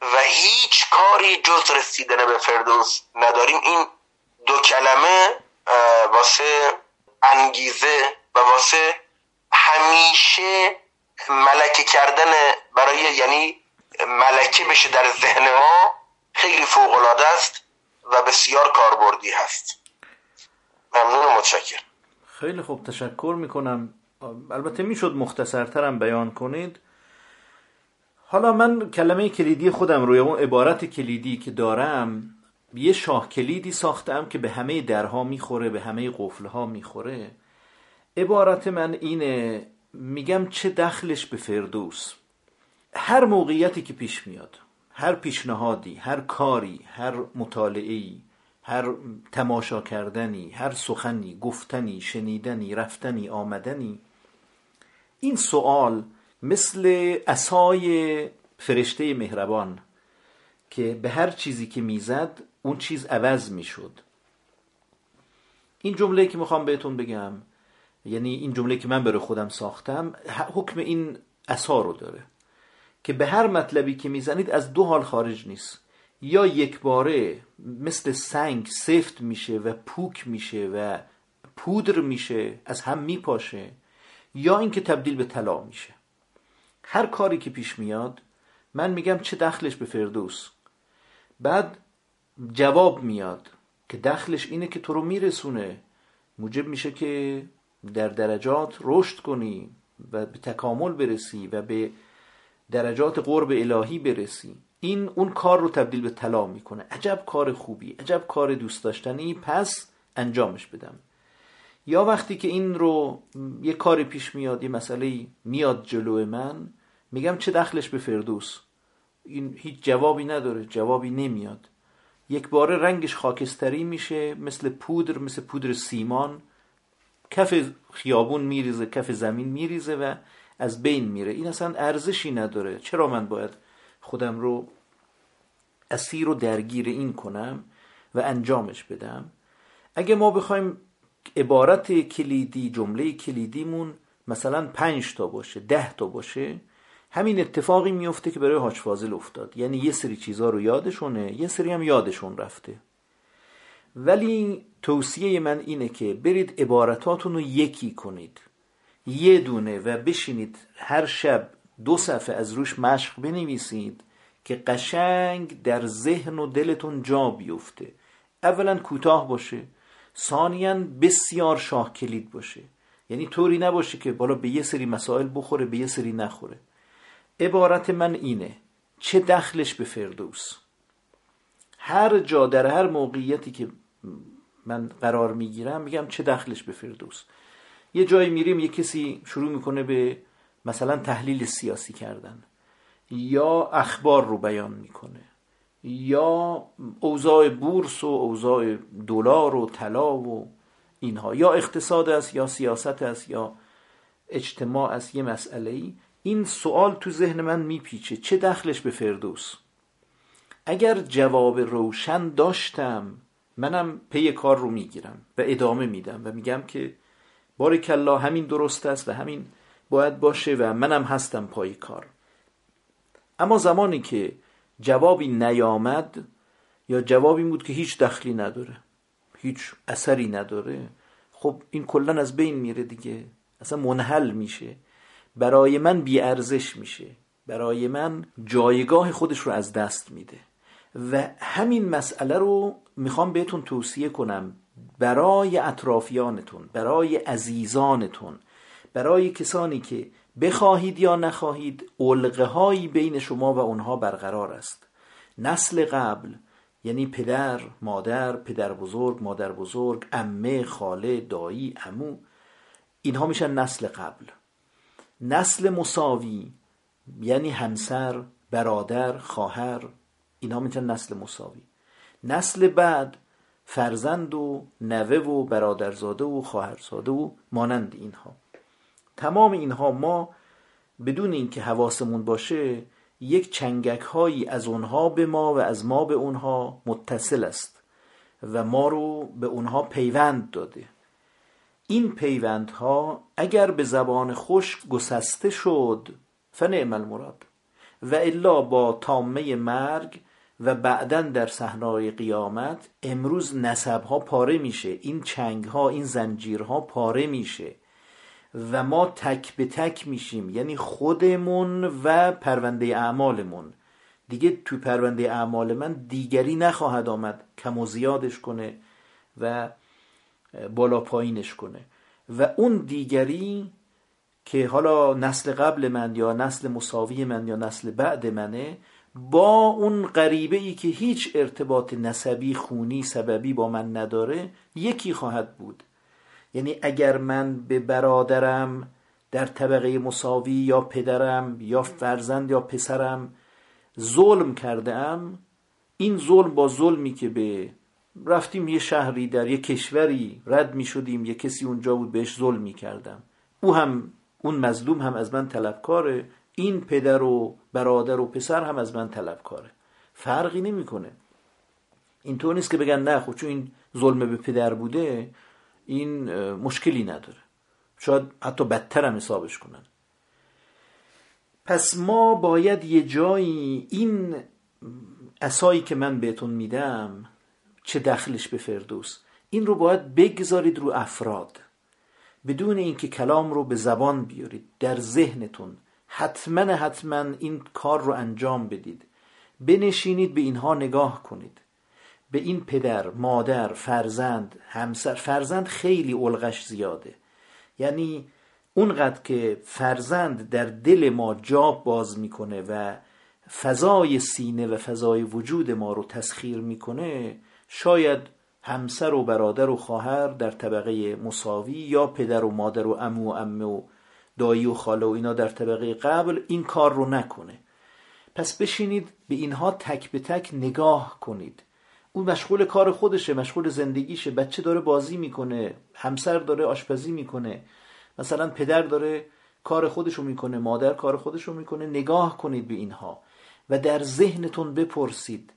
و هیچ کاری جز رسیدن به فردوس نداریم این دو کلمه واسه انگیزه و واسه همیشه ملکه کردن برای یعنی ملکه بشه در ذهن ما خیلی فوق العاده است و بسیار کاربردی هست. ممنون و متشکر خیلی خوب تشکر می‌کنم. البته می‌شد مختصرترم بیان کنید. حالا من کلمه کلیدی خودم روی اون عبارت کلیدی که دارم یه شاه کلیدی ساختم که به همه درها می‌خوره به همه قفلها می‌خوره. عبارت من اینه میگم چه دخلش به فردوس. هر موقعیتی که پیش میاد هر پیشنهادی هر کاری هر مطالعی هر تماشا کردنی هر سخنی گفتنی شنیدنی رفتنی آمدنی این سوال مثل اسای فرشته مهربان که به هر چیزی که می‌زد اون چیز عوض می‌شد. این جمله که می‌خوام بهتون بگم یعنی این جمله که من برای خودم ساختم حکم این اسا رو داره که به هر مطلبی که می‌زنید از دو حال خارج نیست. یا یک باره مثل سنگ سفت میشه و پوک میشه و پودر میشه از هم میپاشه یا اینکه تبدیل به طلا میشه. هر کاری که پیش میاد من میگم چه دخلش به فردوس. بعد جواب میاد که دخلش اینه که تو رو میرسونه. موجب میشه که در درجات رشد کنی و به تکامل برسی و به درجات قرب الهی برسی. این اون کار رو تبدیل به طلا می‌کنه. عجب کار خوبی عجب کار دوست داشتنی. پس انجامش بدم. یا وقتی که این رو یه کاری پیش میاد یه مسئله میاد جلو من میگم چه دخلش به فردوس؟ این هیچ جوابی نداره جوابی نمیاد. یک باره رنگش خاکستری میشه مثل پودر مثل پودر سیمان. کف خیابون میریزه کف زمین میریزه و از بین میره. این اصلا ارزشی نداره. چرا من باید خودم رو اسیر و درگیر این کنم و انجامش بدم؟ اگه ما بخوایم عبارت کلیدی جمله کلیدیمون مثلا پنج تا باشه ده تا باشه همین اتفاقی میفته که برای حاج فاضل افتاد. یعنی یه سری چیزها رو یادشونه یه سری هم یادشون رفته. ولی توصیه من اینه که برید عبارتاتون رو یکی کنید. یه دونه و بشینید هر شب دو صفحه از روش مشق بنویسید که قشنگ در ذهن و دلتون جا بیفته. اولا کوتاه باشه. ثانیا بسیار شاه کلید باشه. یعنی طوری نباشه که بالا به یه سری مسائل بخوره به یه سری نخوره. عبارت من اینه چه دخلش به فردوس. هر جا در هر موقعیتی که من قرار می‌گیرم میگم چه دخلش به فردوس. یه جایی میریم یه کسی شروع می‌کنه به مثلا تحلیل سیاسی کردن. یا اخبار رو بیان می‌کنه. یا اوضاع بورس و اوضاع دلار و طلا و اینها. یا اقتصاد است یا سیاست است یا اجتماع است یه مسئله ای این سوال تو ذهن من میپیچه. چه دخلش به فردوس؟ اگر جواب روشن داشتم منم پی کار رو می‌گیرم و ادامه میدم و میگم که بارکلا همین درست است و همین باید باشه و منم هستم پای کار. اما زمانی که جوابی نیامد یا جوابی بود که هیچ دخلی نداره هیچ اثری نداره خب این کلا از بین میره دیگه. اصلا منحل میشه. برای من بیارزش میشه. برای من جایگاه خودش رو از دست میده. و همین مسئله رو می‌خوام بهتون توصیه کنم. برای اطرافیانتون برای عزیزانتون برای کسانی که بخواهید یا نخواهید علقه هایی بین شما و اونها برقرار است. نسل قبل یعنی پدر، مادر، پدر بزرگ، مادر بزرگ، امه، خاله، دایی، امو اینها میشن نسل قبل. نسل مساوی یعنی همسر، برادر، خواهر اینها میشن نسل مساوی. نسل بعد فرزند و نوه و برادرزاده و خواهرزاده و مانند اینها. تمام اینها ما بدون اینکه حواسمون باشه یک چنگک هایی از اونها به ما و از ما به اونها متصل است و ما رو به اونها پیوند داده. این پیوندها اگر به زبان خشک گسسته شد فنعم المراد. و الا با تامه مرگ و بعدا در صحنای قیامت امروز نسب ها پاره میشه این چنگ ها این زنجیرها پاره میشه. و ما تک به تک میشیم یعنی خودمون و پرونده اعمالمون. دیگه تو پرونده اعمال من دیگری نخواهد آمد کم و زیادش کنه. و بالا پایینش کنه. و اون دیگری که حالا نسل قبل من یا نسل مساوی من یا نسل بعد منه با اون غریبه ای که هیچ ارتباط نسبی خونی سببی با من نداره یکی خواهد بود. یعنی اگر من به برادرم در طبقه مساوی یا پدرم یا فرزند یا پسرم ظلم کرده ام این ظلم با ظلمی که به رفتیم یه شهری در یه کشوری رد می شدیم یه کسی اونجا بود بهش ظلم می کردم او هم اون مظلوم هم از من طلبکاره این پدر و برادر و پسر هم از من طلبکاره. فرقی نمی‌کنه. اینطور نیست که بگن نه خب چون این ظلم به پدر بوده این مشکلی نداره. شاید حتی بدتر هم حسابش کنن. پس ما باید یه جایی این اسایی که من بهتون میدم چه دخلش به فردوس. این رو باید بگذارید رو افراد. بدون اینکه کلام رو به زبان بیارید. در ذهنتون حتما حتما این کار رو انجام بدید. بنشینید به اینها نگاه کنید. به این پدر مادر فرزند همسر فرزند خیلی الغش زیاده. یعنی اونقدر که فرزند در دل ما جا باز می‌کنه و فضای سینه و فضای وجود ما رو تسخیر می‌کنه شاید همسر و برادر و خواهر در طبقه مساوی یا پدر و مادر و امو و امه و دایی و خاله و اینا در طبقه قبل این کار رو نکنه. پس بشینید به اینها تک به تک نگاه کنید. اون مشغول کار خودشه مشغول زندگیشه. بچه داره بازی می‌کنه همسر داره آشپزی می‌کنه. مثلا پدر داره کار خودشو می‌کنه مادر کار خودشو می‌کنه. نگاه کنید به اینها و در ذهنتون بپرسید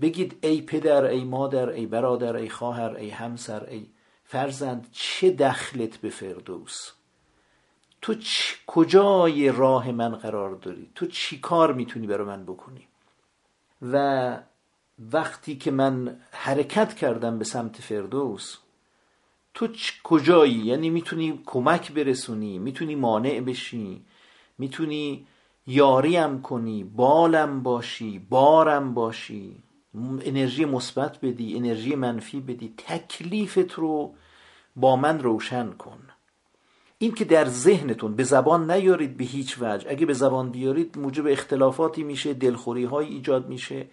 بگید ای پدر ای مادر ای برادر ای خواهر ای همسر ای فرزند چه دخلت به فردوس؟ تو کجای راه من قرار داری؟ تو چی کار می‌تونی برای من بکنی؟ و وقتی که من حرکت کردم به سمت فردوس تو کجایی؟ یعنی می‌تونی کمک برسونی؟ می‌تونی مانع بشی؟ می‌تونی یاریم کنی؟ بالم باشی؟ بارم باشی؟ انرژی مثبت بدی انرژی منفی بدی تکلیفت رو با من روشن کن. این که در ذهنتون به زبان نیارید به هیچ وجه. اگه به زبان بیارید موجب اختلافاتی میشه دلخوری های ایجاد میشه.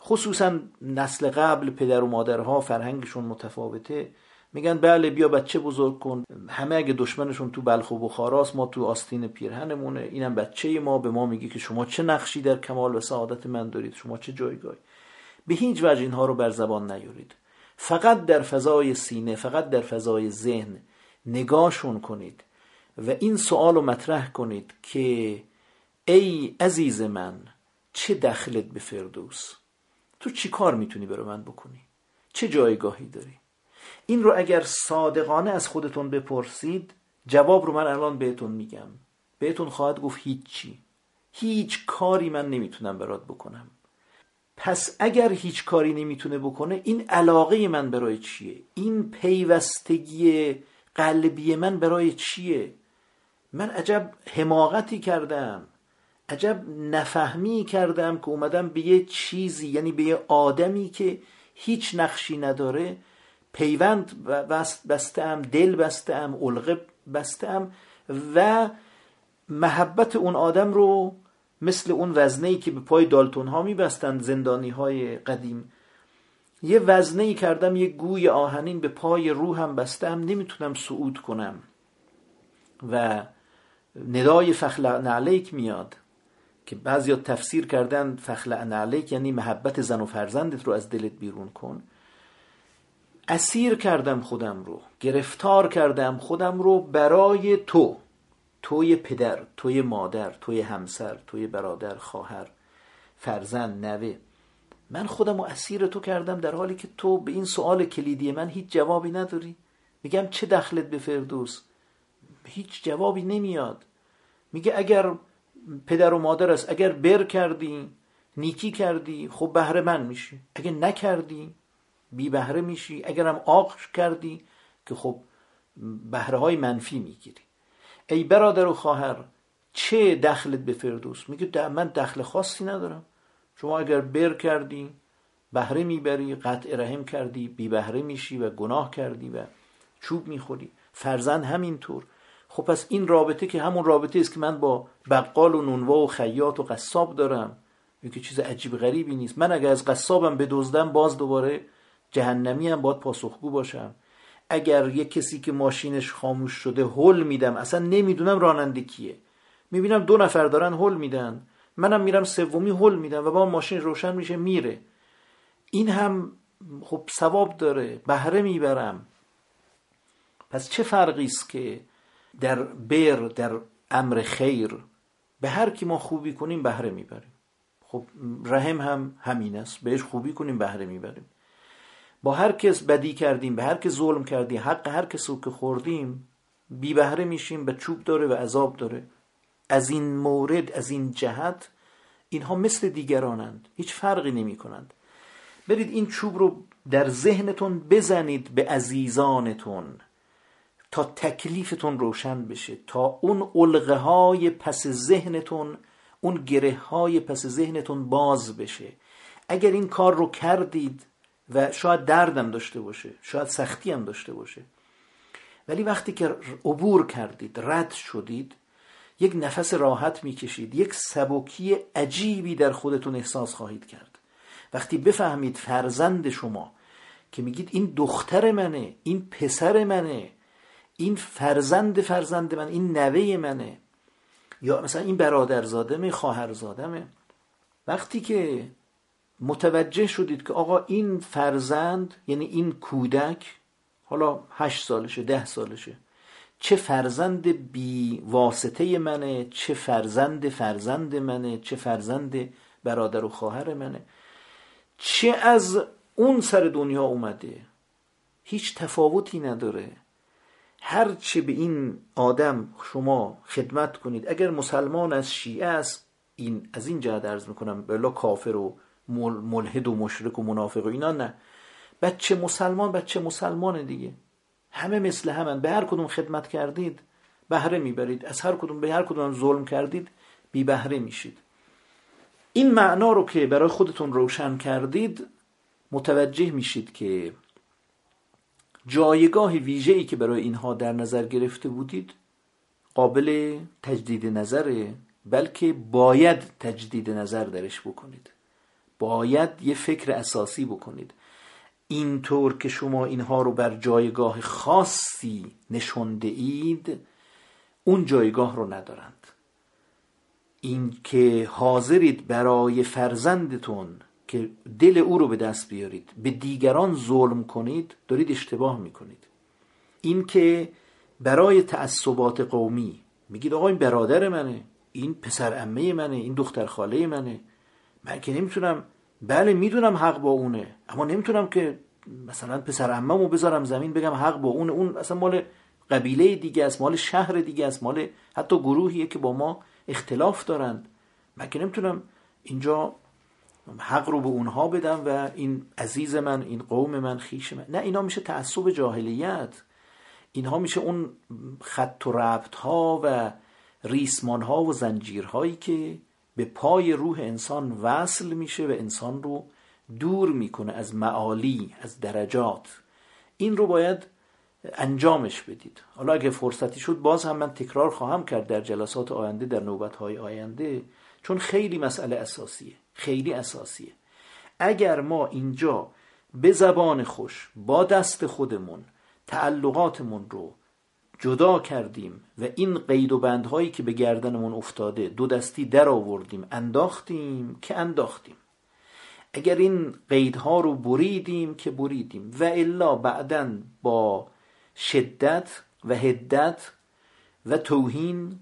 خصوصا نسل قبل پدر و مادرها فرهنگشون متفاوته. میگن بله بیا بچه بزرگ کن. همه اگه دشمنشون تو بلخ و بخاراست ما تو آستین پیرهنمونه. اینم بچه ما به ما میگه که شما چه نقشی در کمال و سعادت من دارید؟ شما چه جایگاهی؟ به هیچ وجه اینها رو بر زبان نیارید. فقط در فضای سینه فقط در فضای ذهن نگاهشون کنید و این سوال رو مطرح کنید که ای عزیز من چه دخلت به فردوس؟ تو چی کار می‌تونی برای من بکنی؟ چه جایگاهی داری؟ این رو اگر صادقانه از خودتون بپرسید جواب رو من الان بهتون میگم. بهتون خواهد گفت هیچی. هیچ کاری من نمی‌تونم برات بکنم. پس اگر هیچ کاری نمی‌تونه بکنه این علاقه من برای چیه؟ این پیوستگی قلبی من برای چیه؟ من عجب حماقتی کردم عجب نفهمی کردم که اومدم به یه چیزی یعنی به یه آدمی که هیچ نقشی نداره پیوند بستم دل بستم علقه بستم و محبت اون آدم رو مثل اون وزنه ای که به پای دالتون ها میبستند زندانی های قدیم. یه وزنه ای کردم یه گوی آهنین به پای روحم بستم نمی‌تونم صعود کنم. و ندای فخلع علیک میاد که بعضی تفسیر کردن فخلع علیک یعنی محبت زن و فرزندت رو از دلت بیرون کن. اسیر کردم خودم رو گرفتار کردم خودم رو برای تو. توی پدر توی مادر توی همسر توی برادر خواهر فرزند نوه. من خودم رو اسیر تو کردم در حالی که تو به این سوال کلیدی من هیچ جوابی نداری. میگم چه دخلت به فردوس؟ هیچ جوابی نمیاد. میگه اگر پدر و مادر است اگر بر کردی نیکی کردی خب بهره من میشی. اگر نکردی بی بهره میشی. اگرم آق کردی که خب بهره های منفی می‌گیری. ای برادر و خواهر چه دخلت به فردوس؟ میگه من دخل خاصی ندارم. شما اگر بر کردی بهره می‌بری قطع رحم کردی بی بهره میشی و گناه کردی و چوب می‌خوری. فرزند همینطور. خب پس این رابطه که همون رابطه است که من با بقال و نونوا و خیاط و قصاب دارم. که چیز عجیب غریبی نیست. من اگر از قصابم بدزدم باز دوباره جهنمی هم باید پاسخگو باشم. اگر یه کسی که ماشینش خاموش شده هل میدم اصلا نمی‌دونم راننده کیه. می‌بینم دو نفر دارن هل میدن. منم میرم سومی هل میدم و با ماشین روشن میشه میره. این هم خب ثواب داره بهره می‌برم. پس چه فرقی است که در بر در امر خیر به هر کی ما خوبی کنیم بهره می‌بریم؟ خب رحم هم همین است بهش خوبی کنیم بهره می‌بریم. با هر کس بدی کردیم به هر کس ظلم کردیم حق هر کس که خوردیم بی بهره میشیم به چوب داره و عذاب داره. از این مورد از این جهت اینها مثل دیگرانند. هیچ فرقی نمی کنند برید این چوب رو در ذهنتون بزنید به عزیزانتون تا تکلیفتون روشن بشه تا اون علقه های پس ذهنتون اون گره های پس ذهنتون باز بشه. اگر این کار رو کردید و شاید دردم داشته باشه شاید سختی هم داشته باشه. ولی وقتی که عبور کردید رد شدید یک نفس راحت می‌کشید یک سبکی عجیبی در خودتون احساس خواهید کرد. وقتی بفهمید فرزند شما که میگید این دختر منه این پسر منه این فرزند فرزند من این نوه منه یا مثلا این برادرزادمه خواهرزادمه وقتی که متوجه شدید که آقا این فرزند یعنی این کودک حالا هشت سالشه ده سالشه چه فرزند بی واسطه منه چه فرزند فرزند منه چه فرزند برادر و خواهر منه چه از اون سر دنیا اومده. هیچ تفاوتی نداره. هر چه به این آدم شما خدمت کنید اگر مسلمان از شیعه است این از این جهت عرض می‌کنم بلا کافر و ملحد و مشرک و منافق و اینا نه. بچه مسلمان بچه مسلمان دیگه. همه مثل همن. به هر کدوم خدمت کردید بهره می‌برید. از هر کدوم به هر کدوم ظلم کردید بی بهره میشید. این معنا رو که برای خودتون روشن کردید متوجه میشید که جایگاه ویژه‌ای که برای اینها در نظر گرفته بودید قابل تجدید نظره بلکه باید تجدید نظر درش بکنید. باید یه فکر اساسی بکنید. اینطور که شما اینها رو بر جایگاه خاصی نشونده اید اون جایگاه رو ندارند. این که حاضرید برای فرزندتون که دل او رو به دست بیارید به دیگران ظلم کنید دارید اشتباه می‌کنید. این که برای تعصبات قومی میگید آقا این برادر منه این پسر امه منه این دختر خاله منه. من که نمی‌تونم بله می‌دونم حق با اونه اما نمی‌تونم که مثلا پسر اممو بذارم زمین بگم حق با اونه اون اصلا مال قبیله دیگه است مال شهر دیگه است مال حتی گروهیه که با ما اختلاف دارند. من که نمی‌تونم اینجا حق رو به اونها بدم و این عزیز من این قوم من خیش من نه اینا میشه تعصب جاهلیت. اینها میشه اون خط و ربط ها و ریسمان ها و زنجیرهایی که به پای روح انسان وصل میشه و انسان رو دور می‌کنه از معالی از درجات. این رو باید انجامش بدید. حالا اگه فرصتی شد باز هم من تکرار خواهم کرد در جلسات آینده در نوبت های آینده چون خیلی مسئله اساسیه خیلی اساسیه. اگر ما اینجا به زبان خوش با دست خودمون تعلقاتمون رو جدا کردیم و این قید و بندهایی که به گردنمون افتاده دو دستی در آوردیم انداختیم که انداختیم. اگر این قیدها رو بریدیم که بریدیم. و الا بعدا با شدت و هدت و توهین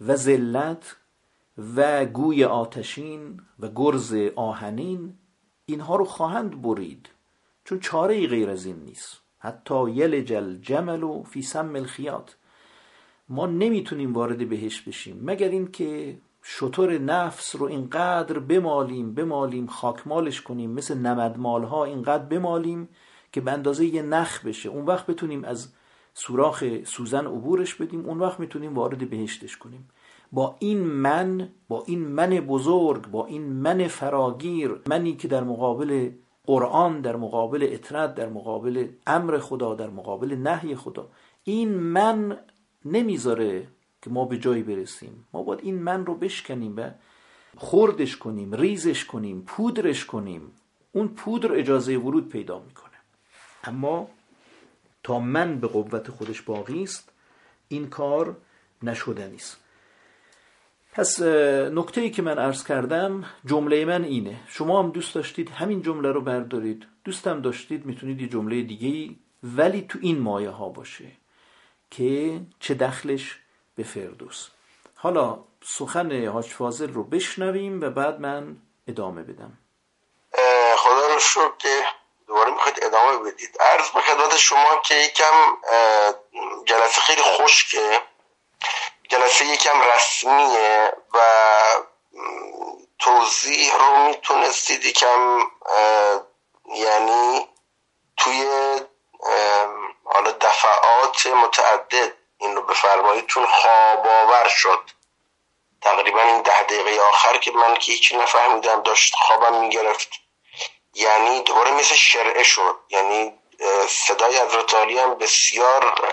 و ذلت و گوی آتشین و گرز آهنین اینها رو خواهند برید. چون چاره ای غیر از این نیست. حتی یلج الجمل فی سم الخیات ما نمی‌تونیم وارد بهش بشیم. مگر اینکه شطور نفس رو اینقدر بمالیم بمالیم خاکمالش کنیم مثل نمدمال ها اینقدر بمالیم که به اندازه یه نخ بشه. اون وقت بتونیم از سوراخ سوزن عبورش بدیم اون وقت می‌تونیم وارد بهشتش کنیم. با این من با این من بزرگ با این من فراگیر منی که در مقابل قرآن در مقابل اطرد در مقابل امر خدا در مقابل نهی خدا. این من نمی‌ذاره که ما به جایی برسیم. ما باید این من رو بشکنیم و خوردش کنیم ریزش کنیم پودرش کنیم. اون پودر اجازه ورود پیدا می‌کنه. اما تا من به قوت خودش باقی است این کار نشدنی است پس نکته ای که من عرض کردم جمله من اینه. شما هم دوست داشتید همین جمله رو بردارید. دوستم داشتید می‌تونید یه جمله دیگه ای ولی تو این مایه ها باشه که چه دخلش به فردوس. حالا سخن حاج فاضل رو بشنویم و بعد من ادامه بدم. خدا رو شکر که دوباره می‌خواید ادامه بدید. عرض به خدمت شما که یکم جلسه خیلی خشکه. جلسه یکم رسمیه و توضیح رو می‌تونستید یکم یعنی توی حالا دفعات متعدد این رو بفرمایید چون خواب شد. تقریبا این ده دقیقه آخر که من که هیچی نفهمیدم داشت خوابم می‌گرفت. یعنی دوباره مثل شرعه شد. یعنی صدای از هم بسیار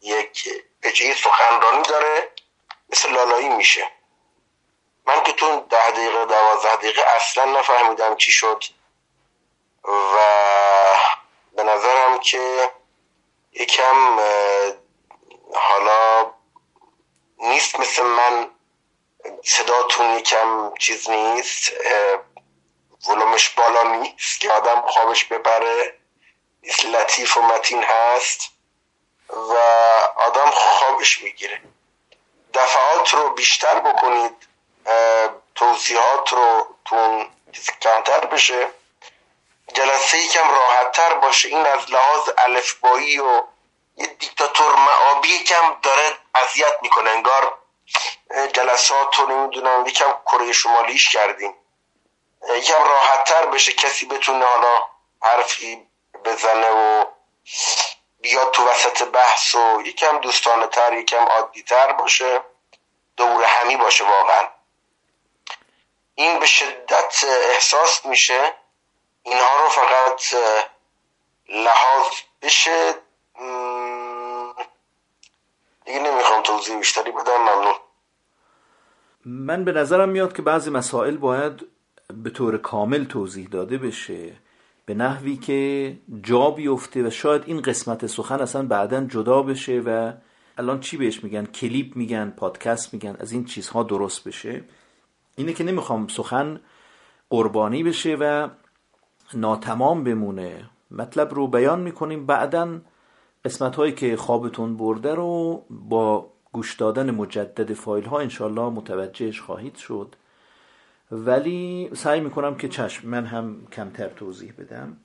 یک پجه سخنرانی داره مثل لالایی میشه. من که تو ده دقیقه دوازده دقیقه اصلا نفهمیدم چی شد و به نظرم که یکم حالا نیست مثل من صداتون یکم چیز نیست ولومش بالا نیست که آدم خوابش ببره لطیف و متین هست. و آدم خوابش می‌گیره. دفعات رو بیشتر بکنید توضیحات رو تون کمتر بشه. جلسه یکم راحتتر باشه این از لحاظ الفبایی و یه دیکتاتور معابی یکم داره اذیت می‌کنه. انگار جلسات رو نمی‌دونم یکم کره شمالیش کردیم. یکم راحتتر بشه کسی بتونه حالا حرفی بزنه و بیاد تو وسط بحث و یکم دوستانه تر یکم عادی تر باشه دور همی باشه واقعا. این به شدت احساس میشه اینها رو فقط لحاظ بشه. دیگه نمی‌خوام توضیح بیشتری بدم ممنون. من به نظرم میاد که بعضی مسائل باید به طور کامل توضیح داده بشه. به نحوی که جا بیفته و شاید این قسمت سخن اصلا بعدا جدا بشه و الان چی بهش میگن؟ کلیپ میگن پادکست میگن از این چیزها درست بشه. اینه که نمی‌خوام سخن قربانی بشه و ناتمام بمونه. مطلب رو بیان می‌کنیم. بعدا قسمت هایی که خوابتون برده رو با گوش دادن مجدد فایل ها انشالله متوجهش خواهید شد. ولی سعی می‌کنم که چشم من هم کمتر توضیح بدم.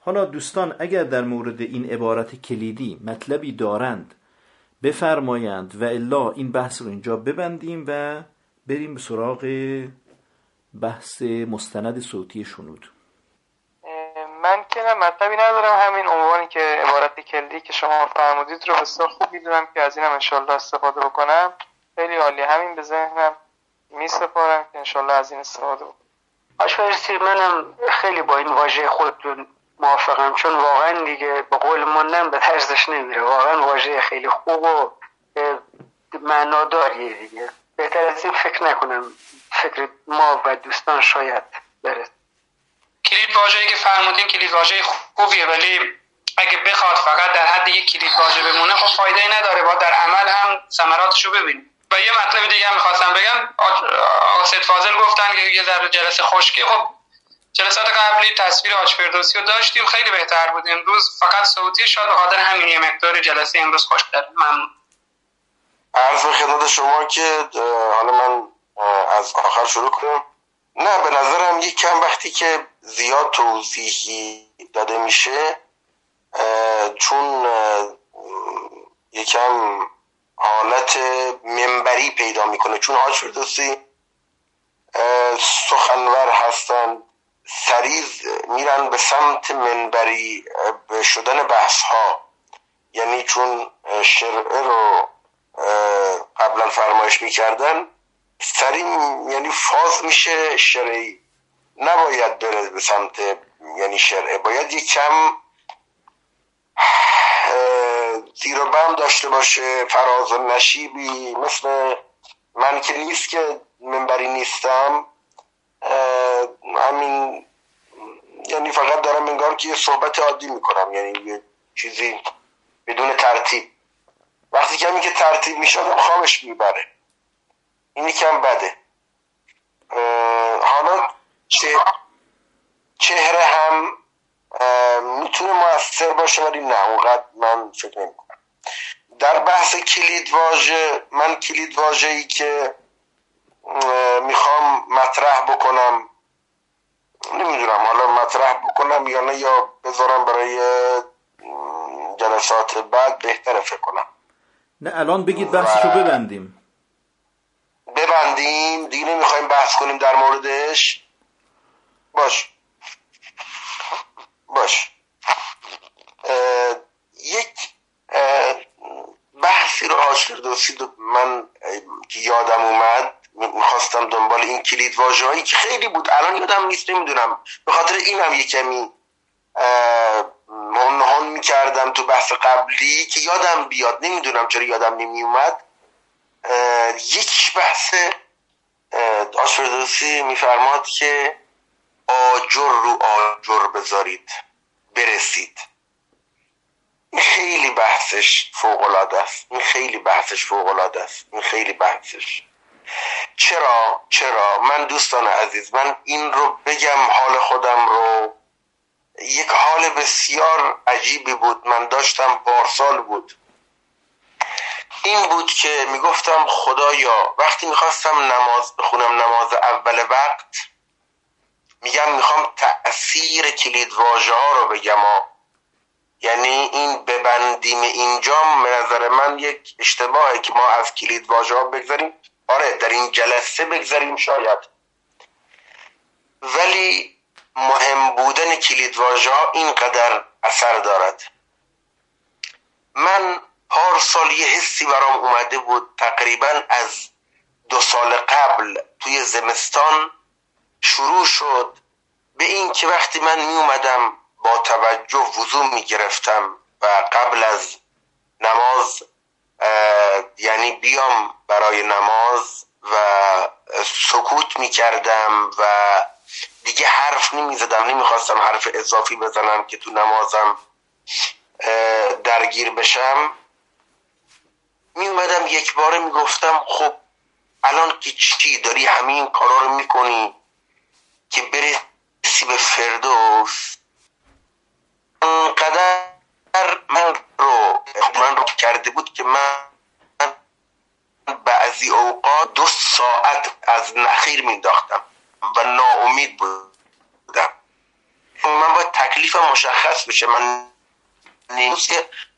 حالا دوستان اگر در مورد این عبارت کلیدی مطلبی دارند بفرمایند و الا این بحث رو اینجا ببندیم و بریم به سراغ بحث مستند صوتی شنود. من که مطلبی ندارم. همین عنوانی که عبارت کلیدی که شما فرمودید رو بسیار خوب می‌دونم که از اینم انشالله استفاده بکنم. خیلی عالی. همین به ذهنم. می سپارم که انشالله از این استفاده بکنم آشپرسی منم خیلی با این واژه خودتون موافقم چون واقعا دیگه به قول ماندن به طرزش نمیره. واقعا واژه خیلی خوب و معناداریه دیگه. بهتر از این فکر نکنم فکر ما و دوستان شاید برد کلید واژه‌ای که فرمودین کلید واژه خوبیه ولی اگه بخواد فقط در حد یک کلید واژه بمونه خب فایده ای نداره. با در عمل هم ثمراتشو ببینیم. و یه مطلب دیگه هم می‌خواستم بگم. آسد فاضل گفتن که یه ذره جلسه خشکی خب جلسات قبلی تصویر آج فردوسی رو داشتیم. خیلی بهتر بود. امروز فقط صوتی شد به خاطر همین یه مقدار جلسه امروز خوشتر من عرض خدمت شما که حالا من از آخر شروع کنم. نه به نظرم یک کم وقتی که زیاد توضیحی داده میشه چون یکم حالت منبری پیدا می‌کنه. چون حاج فردوسی سخنور هستن سریز میرن به سمت منبری شدن بحث ها یعنی چون شرعه رو قبلا فرمایش می‌کردن سریع یعنی فاز میشه شرعی. نباید بره به سمت یعنی شرعه. باید یک کم زیر و بم داشته باشه فراز و نشیبی مثل من که نیست که منبری نیستم همین یعنی فقط دارم انگار که یه صحبت عادی می‌کنم یعنی یه چیزی بدون ترتیب. وقتی کمی که ترتیب میشه خوابش می‌بره. این یکم بده. حالا چهره هم می‌تونه موثر باشه ولی نه اونقدر من فکر نمی کنم. در بحث کلید واژه من کلید واژه ای که می‌خوام مطرح بکنم نمی‌دونم حالا مطرح بکنم یا نه یا بذارم برای جلسات بعد بهتره فکر کنم. نه الان بگید بحثشو ببندیم. ببندیم دیگه نمی‌خوایم بحث کنیم در موردش. باش. باش. یک بحثی رو آشکردوسی من که یادم اومد می‌خواستم دنبال این کلید واژه که خیلی بود. الان یادم نیست نمی‌دونم. به خاطر اینم یه کمی هون می‌کردم تو بحث قبلی که یادم بیاد. نمی‌دونم چرا یادم نمیومد یک بحث آشفردوسی میفرماد که آجر رو آجر بذارید برسید. این خیلی بحثش فوق است. این خیلی بحثش فوق است. این خیلی بحثش. چرا؟ چرا؟ من دوستان عزیز من این رو بگم حال خودم رو. یک حال بسیار عجیبی بود. من داشتم پارسال بود. این بود که می‌گفتم خدایا وقتی می‌خواستم نماز بخونم نماز اول وقت میگم می‌خوام تأثیر کلید واژه ها رو بگم ها. یعنی این ببندیم اینجا به نظر من یک اشتباهه که ما از کلید واژه ها بگذاریم آره در این جلسه بگذاریم شاید ولی مهم بودن کلید واژه ها اینقدر اثر دارد من پارسال یه حسی برام اومده بود تقریبا از دو سال قبل توی زمستان شروع شد به این که وقتی من می اومدم با توجه وضوع می گرفتم و قبل از نماز یعنی بیام برای نماز و سکوت می کردم و حرف نمی‌زدم نمی‌خواستم حرف اضافی بزنم که تو نمازم درگیر بشم. می اومدم یک باره می‌گفتم خب الان که چی داری همین کارا رو می‌کنی؟ که برسی به فردوس. انقدر من رو من رو کرده بود که من بعضی اوقات دو ساعت از نخیر مینداختم و ناامید بودم. من باید تکلیف مشخص بشه. من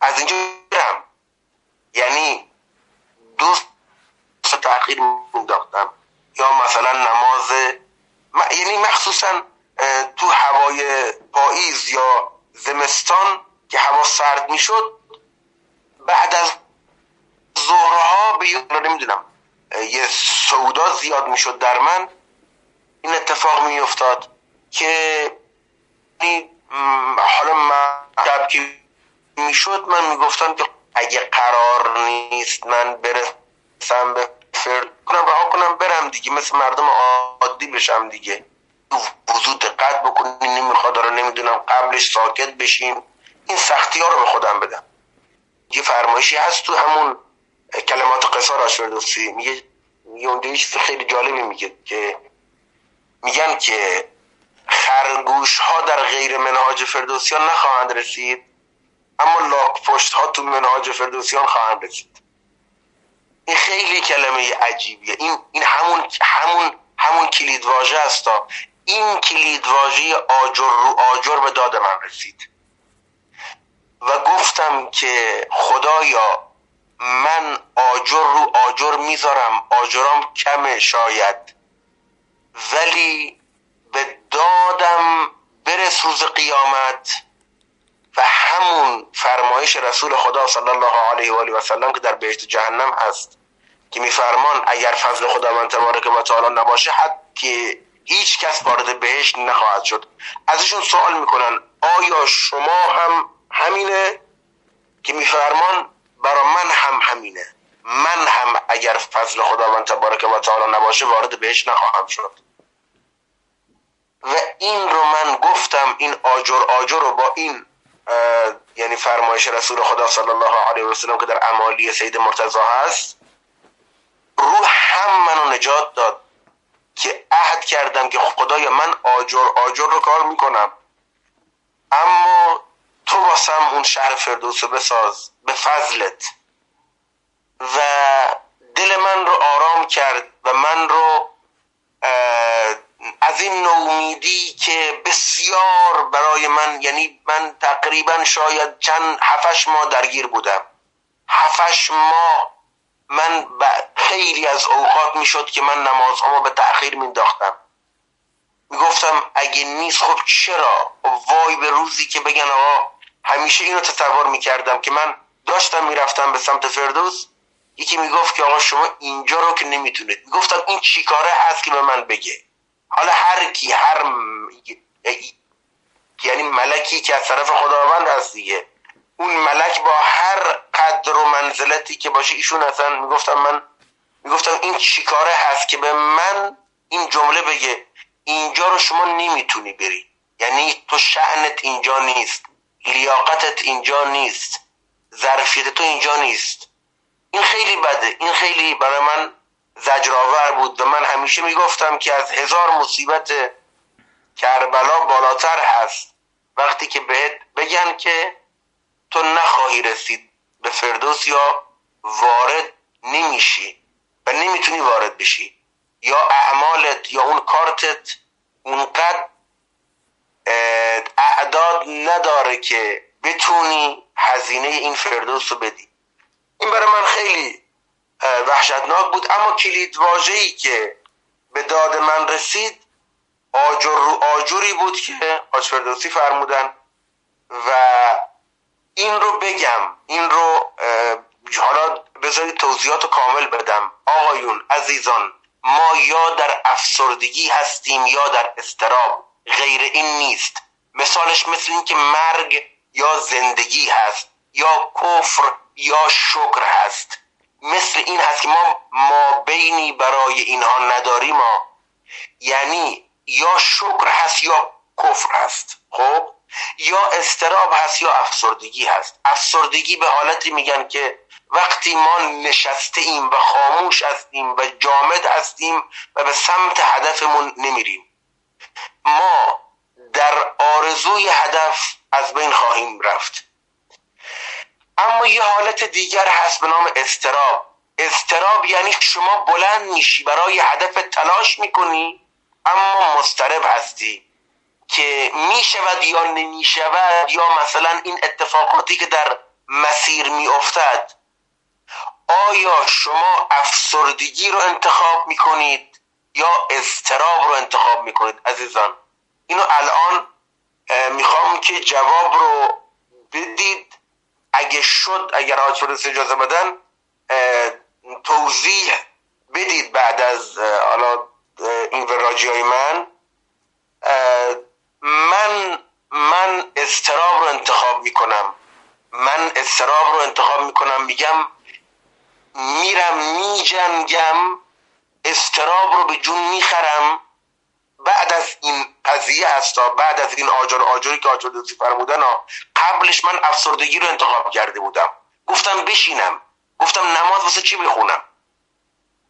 از اینجا برم یعنی دو ساعت تاخیر مینداختم یا مثلا نماز یعنی مخصوصا تو هوای پاییز یا زمستان که هوا سرد می‌شد بعد از ظهرها به نمی‌دونم یه سودا زیاد می‌شد در من. این اتفاق میافتاد که حالا من که می‌شد من می‌گفتم که اگه قرار نیست من برسم به فرد کنم رها کنم برم دیگه. مثل مردم عادی بشم دیگه. وضوع دقت بکنیم نمی‌خواد رو نمی‌دونم قبلش ساکت بشیم. این سختی ها رو به خودم بدم. یه فرمایشی هست تو همون کلمات قصار آشفردوسی میگه میگه اونجا خیلی جالبی میگه که میگن که خرگوش ها در غیر منهاج فردوسیان نخواهند رسید اما لاک پشت ها تو منهاج فردوسیان خواهند رسید. این خیلی کلمه عجیبیه. این, این همون همون همون کلید واژه است این کلید واژه آجر رو آجر به داد من رسید. و گفتم که خدایا من آجر رو آجر می‌ذارم. آجرام کمه شاید. ولی به دادم برس روز قیامت و همون فرمایش رسول خدا صلی الله علیه و آله و سلم که در بهشت جهنم هست. که میفرمان اگر فضل خداوند تبارک و تعالی نباشه که هیچ کس وارد بهشت نخواهد شد. ازشون سوال می‌کنن آیا شما هم همینه که میفرمان برا من هم همینه؟ من هم اگر فضل خداوند تبارک و تعالی نباشه وارد بهشت نخواهم شد. و این رو من گفتم این آجر آجر رو با این یعنی فرمایش رسول خدا صلی الله علیه و سلم که در امالی سید مرتضا هست روح هم منو نجات داد که عهد کردم که خدایا من آجر آجر رو کار می‌کنم. اما تو واسم اون شهر فردوس رو بساز به فضلت. و دل من رو آرام کرد و من رو از این نومیدی که بسیار برای من یعنی من تقریبا شاید چند هفش ماه درگیر بودم. هفش ماه من خیلی از اوقات می‌شد که من نمازهامو به تأخیر مینداختم می‌گفتم اگه نیست خب چرا؟ وای به روزی که بگن آقا همیشه اینو تصور می‌کردم که من داشتم می‌رفتم به سمت فردوس یکی می‌گفت که آقا شما اینجا رو که نمی‌تونید. می‌گفتم این چیکاره هست که به من بگه؟ حالا هر کی هر یعنی ملکی که از طرف خداوند هست دیگه. اون ملک با هر قدر و منزلتی که باشه ایشون اصلا می‌گفتم من می‌گفتم این چیکاره هست که به من این جمله بگه. اینجا رو شما نمی‌تونی بری. یعنی تو شعنت اینجا نیست. لیاقتت اینجا نیست. ظرفیت تو اینجا نیست. این خیلی بده. این خیلی برای من زجرآور بود و من همیشه می‌گفتم که از هزار مصیبت کربلا بالاتر هست. وقتی که بهت بگن که تو نخواهی رسید. به فردوس یا وارد نمیشی و نمی‌تونی وارد بشی. یا اعمالت یا اون کارتت اونقدر اعداد نداره که بتونی هزینه این فردوس رو بدی. این برای من خیلی وحشتناک بود. اما کلید واژه‌ای که به داد من رسید آجر رو آجوری بود که حاج فردوسی فرمودن و این رو بگم این رو حالا بذارید توضیحات کامل بدم. آقایون عزیزان ما یا در افسردگی هستیم یا در استراب غیر این نیست. مثالش مثل این که مرگ یا زندگی هست یا کفر یا شکر هست. مثل این هست که ما ما بینی برای اینها نداریم ما یعنی یا شکر هست یا کفر هست. خب؟ یا استراب هست یا افسردگی هست. افسردگی به حالتی میگن که وقتی ما نشسته ایم و خاموش هستیم و جامد هستیم و به سمت هدفمون نمیریم. ما در آرزوی هدف از بین خواهیم رفت. اما یه حالت دیگر هست به نام استراب استراب یعنی شما بلند میشی برای هدف تلاش می‌کنی اما مسترب هستی. که می‌شود یا نمی‌شود یا مثلا این اتفاقاتی که در مسیر میافتد آیا شما افسردگی رو انتخاب می‌کنید یا استراب رو انتخاب می‌کنید؟ عزیزان اینو الان می‌خوام که جواب رو بدید. اگه شد اگر آج اجازه بدن توضیح بدید بعد از حالا این وراجی های من من من استراب رو انتخاب می‌کنم. من استراب رو انتخاب می‌کنم. میگم میرم میجنگم استراب رو به جون می‌خرم. بعد از این قضیه هستا بعد از این آجر آجری که آجر دوستی فرمودن قبلش من افسردگی رو انتخاب کرده بودم. گفتم بشینم. گفتم نماز واسه چی بخونم؟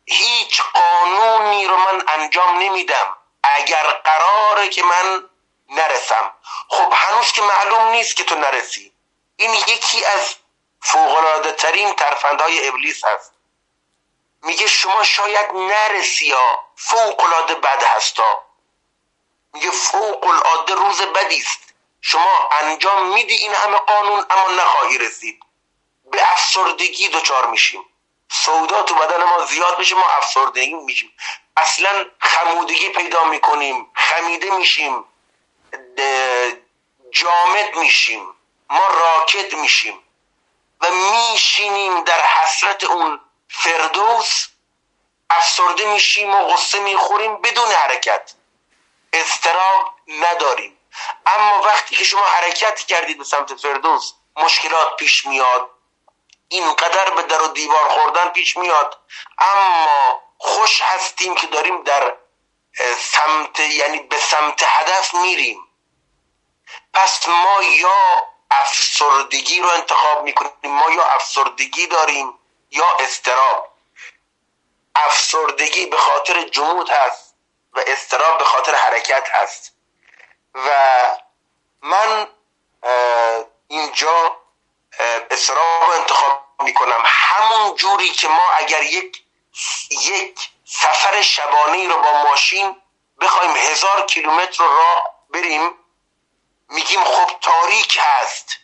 هیچ قانونی رو من انجام نمیدم. اگر قراره که من نرسم. خب هنوز که معلوم نیست که تو نرسی. این یکی از فوقلاده ترین ترفندهای ابلیس هست. میگه شما شاید نرسی یا فوقلاده بد هستا میگه فوق العاده روز بدی است. شما انجام میدی این همه قانون اما نخواهی رسید. به افسردگی دچار میشیم. سودا تو بدن ما زیاد میشه ما افسردگی میشیم. اصلا خمودگی پیدا می‌کنیم خمیده میشیم. جامد میشیم ما راکت میشیم و میشینیم در حسرت اون فردوس افسرده میشیم و غصه می‌خوریم بدون حرکت. استراب نداریم. اما وقتی که شما حرکت کردید به سمت فردوس مشکلات پیش میاد. اینقدر به در و دیوار خوردن پیش میاد. اما خوش هستیم که داریم در سمت یعنی به سمت هدف میریم. پس ما یا افسردگی رو انتخاب می‌کنیم ما یا افسردگی داریم یا استراب افسردگی به خاطر جمود هست و استراب به خاطر حرکت هست. و من اینجا استراب رو انتخاب می‌کنم. همون جوری که ما اگر یک یک سفر شبانه رو با ماشین بخوایم هزار کیلومتر راه بریم میگیم خب تاریک هست.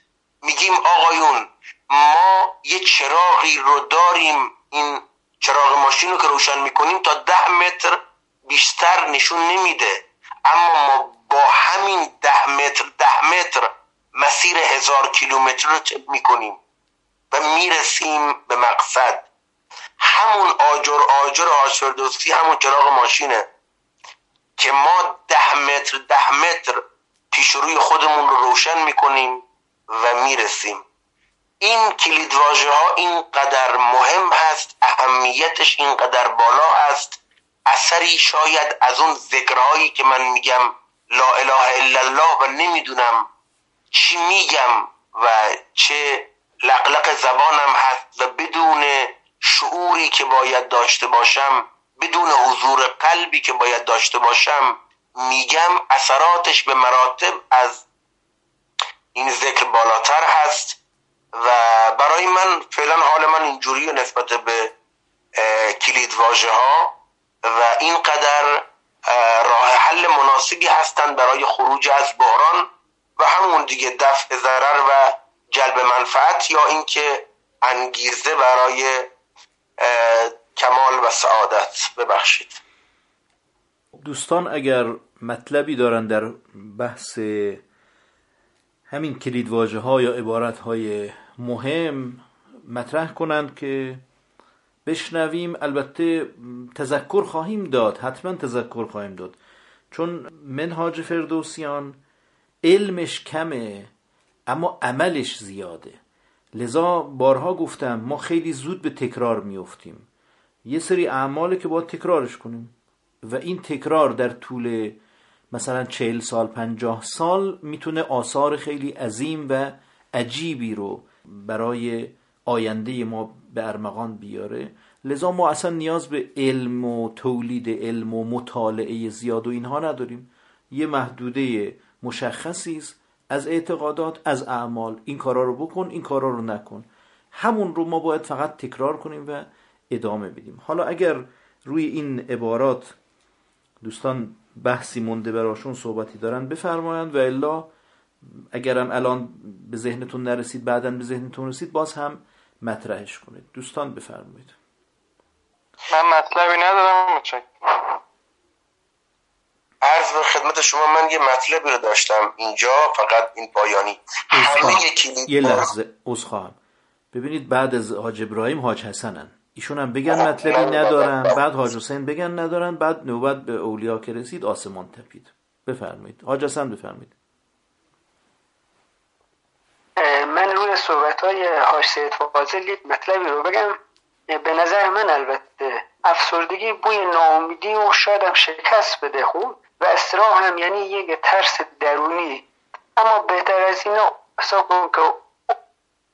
میگیم آقایون ما یه چراغی رو داریم این چراغ ماشین رو که روشن می‌کنیم تا ده متر بیشتر نشون نمیده. اما ما با همین ده متر ده متر مسیر هزار کیلومتر رو طب می‌کنیم و می‌رسیم به مقصد. همون آجر آجر آشفردوستی همون چراغ ماشینه که ما ده متر ده متر پیش روی خودمون رو روشن می‌کنیم و می‌رسیم. این کلید ها اینقدر مهم هست اهمیتش اینقدر بالا هست اثری شاید از اون ذکرهایی که من میگم لا اله الا الله و نمی‌دونم چی میگم و چه لقلق زبانم هست و بدون شعوری که باید داشته باشم بدون حضور قلبی که باید داشته باشم میگم اثراتش به مراتب از این ذکر بالاتر هست و برای من فعلا حال من اینجوری نسبت به کلید واژه ها و اینقدر راه حل مناسبی هستند برای خروج از بحران و همون دیگه دفع ضرر و جلب منفعت یا اینکه انگیزه برای کمال و سعادت. ببخشید. دوستان اگر مطلبی دارن در بحث همین کلید ها یا عبارت های مهم مطرح کنند که بشنویم. البته تذکر خواهیم داد حتما تذکر خواهیم داد. چون منهاج فردوسیان علمش کمه اما عملش زیاده. لذا بارها گفتم ما خیلی زود به تکرار میفتیم یه سری اعماله که باید تکرارش کنیم. و این تکرار در طول مثلا چهل سال پنجاه سال می‌تونه آثار خیلی عظیم و عجیبی رو برای آینده ما به ارمغان بیاره. لذا ما اصلا نیاز به علم و تولید علم و مطالعه زیاد و اینها نداریم. یه محدوده مشخصی است از اعتقادات از اعمال. این کارا رو بکن این کارا رو نکن. همون رو ما باید فقط تکرار کنیم و ادامه بدیم. حالا اگر روی این عبارات دوستان بحثی مونده براشون صحبتی دارن بفرمایند و الا اگرم الان به ذهنتون نرسید بعدا به ذهنتون رسید باز هم مطرحش کنید. دوستان بفرمایید. من مطلبی ندارم عرض به خدمت شما من یه مطلبی رو داشتم اینجا فقط این پایانی. یه لحظه از خواهم ببینید بعد از حاج ابراهیم حاج حسنن. ایشون هم بگن مطلبی ندارن بعد حاج حسین بگن ندارن بعد نوبت به اولیا که رسید آسمان تپید. بفرمایید. حاج حسن بفرمایید. من روی صحبت های حاج سید فاضل مطلبی رو بگم. به نظر من البته افسردگی بوی ناامیدی و شاید هم شکست بده خوب و استراه هم یعنی یک ترس درونی. اما بهتر از اینا حساب که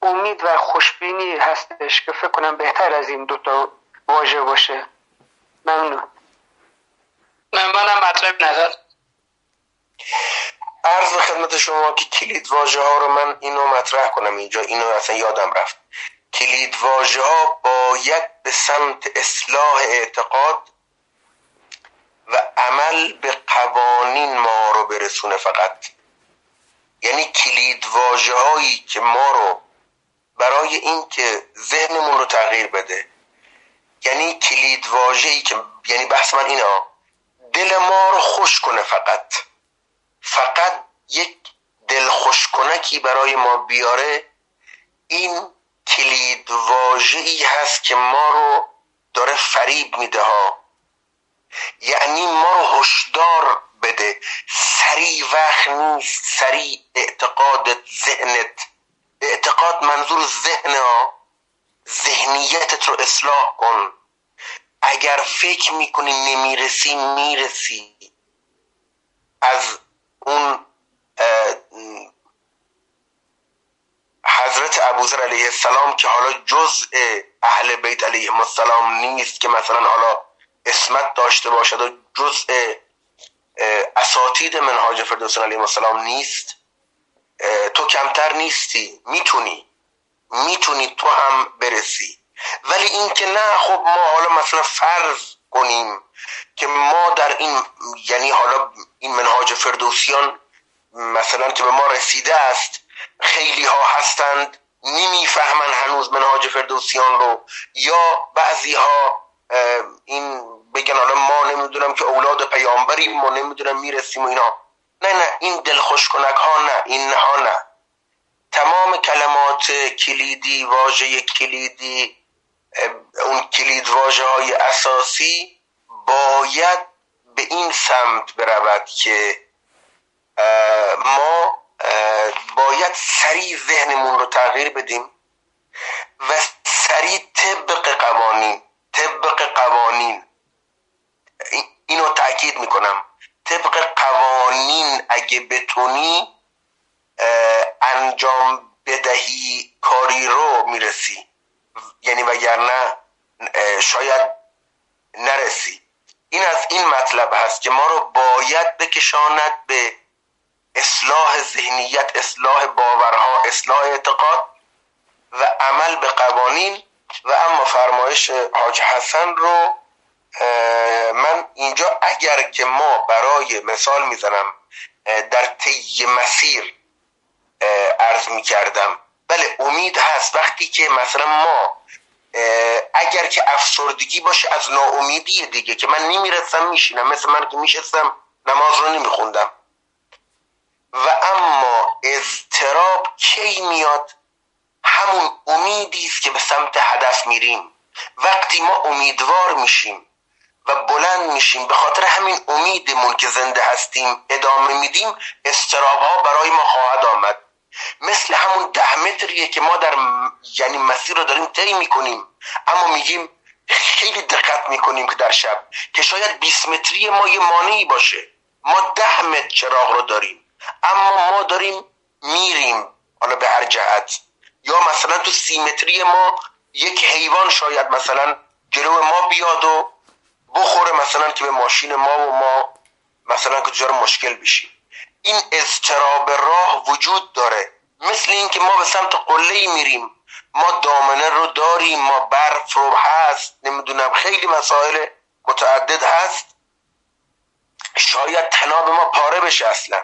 امید و خوشبینی هستش که فکر کنم بهتر از این دوتا واژه باشه. ممنون. من منم مطلب نظر. عرض به خدمت شما که کلید واژه ها رو من اینو مطرح کنم اینجا. اینو اصلا یادم رفت. کلید واژه ها باید به سمت اصلاح اعتقاد و عمل به قوانین ما رو برسونه فقط. یعنی کلید واژه هایی که ما رو برای اینکه ذهنمون رو تغییر بده. یعنی کلید واژه‌ای که یعنی بحث من اینا دل ما رو خوش کنه فقط. فقط یک دل خوش کنکی برای ما بیاره. این کلید واژه‌ای هست که ما رو داره فریب میده ها. یعنی ما رو هشدار بده. سریع وقت نیست. سریع اعتقادت ذهنت اعتقاد منظور ذهن ها ذهنیتت رو اصلاح کن. اگر فکر می‌کنی نمی‌رسی می‌رسی. از اون حضرت ابوذر علیه السلام که حالا جزء اهل بیت علیه السلام نیست که مثلا حالا اسمت داشته باشد و جزء اساتید منهاج فردوسان علیه السلام نیست. تو کمتر نیستی. می‌تونی. می‌تونی تو هم برسی. ولی اینکه نه خب ما حالا مثلا فرض کنیم که ما در این یعنی حالا این منهاج فردوسیان مثلا که به ما رسیده است خیلی ها هستند نمی‌فهمن هنوز منهاج فردوسیان رو. یا بعضی ها این بگن حالا ما نمی‌دونم که اولاد پیامبریم ما نمی‌دونم می‌رسیم و اینا. نه نه این دلخوش کنک ها نه این ها نه. تمام کلمات کلیدی واژه کلیدی اون کلید واژه های اساسی باید به این سمت برود که ما باید سریع ذهنمون رو تغییر بدیم و سریع طبق قوانین طبق قوانین. اینو تاکید می‌کنم. طبق قوانین اگه بتونی انجام بدهی کاری رو می‌رسی. یعنی وگرنه شاید نرسی. این از این مطلب هست که ما رو باید بکشاند به اصلاح ذهنیت اصلاح باورها اصلاح اعتقاد و عمل به قوانین. و اما فرمایش حاج حسن رو من اینجا اگر که ما برای مثال می‌زنم در طی مسیر عرض می‌کردم. بله امید هست. وقتی که مثلا ما اگر که افسردگی باشه از ناامیدی دیگه که من نمی‌رسم میشینم. مثل من که میشستم نماز رو نمیخوندم. و اما اضطراب کی میاد؟ همون امیدی است که به سمت هدف میریم. وقتی ما امیدوار میشیم و بلند میشیم. به خاطر همین امیدمون که زنده هستیم ادامه میدیم استراب ها برای ما خواهد آمد. مثل همون ده متریه که ما در یعنی مسیر رو داریم طی می‌کنیم. اما میگیم خیلی دقت می‌کنیم که در شب که شاید 20 متری ما یه مانعی باشه. ما ده متر چراغ رو داریم. اما ما داریم میریم. حالا به هر جهت. یا مثلا تو سی متری ما یک حیوان شاید مثلا جلو ما بیاد و بخوره مثلا که به ماشین ما و ما مثلا که دچار مشکل بشیم این استراب راه وجود داره. مثل اینکه ما به سمت قله میریم. ما دامنه رو داریم ما برف رو هست نمی‌دونم خیلی مسائل متعدد هست. شاید تناب ما پاره بشه اصلا.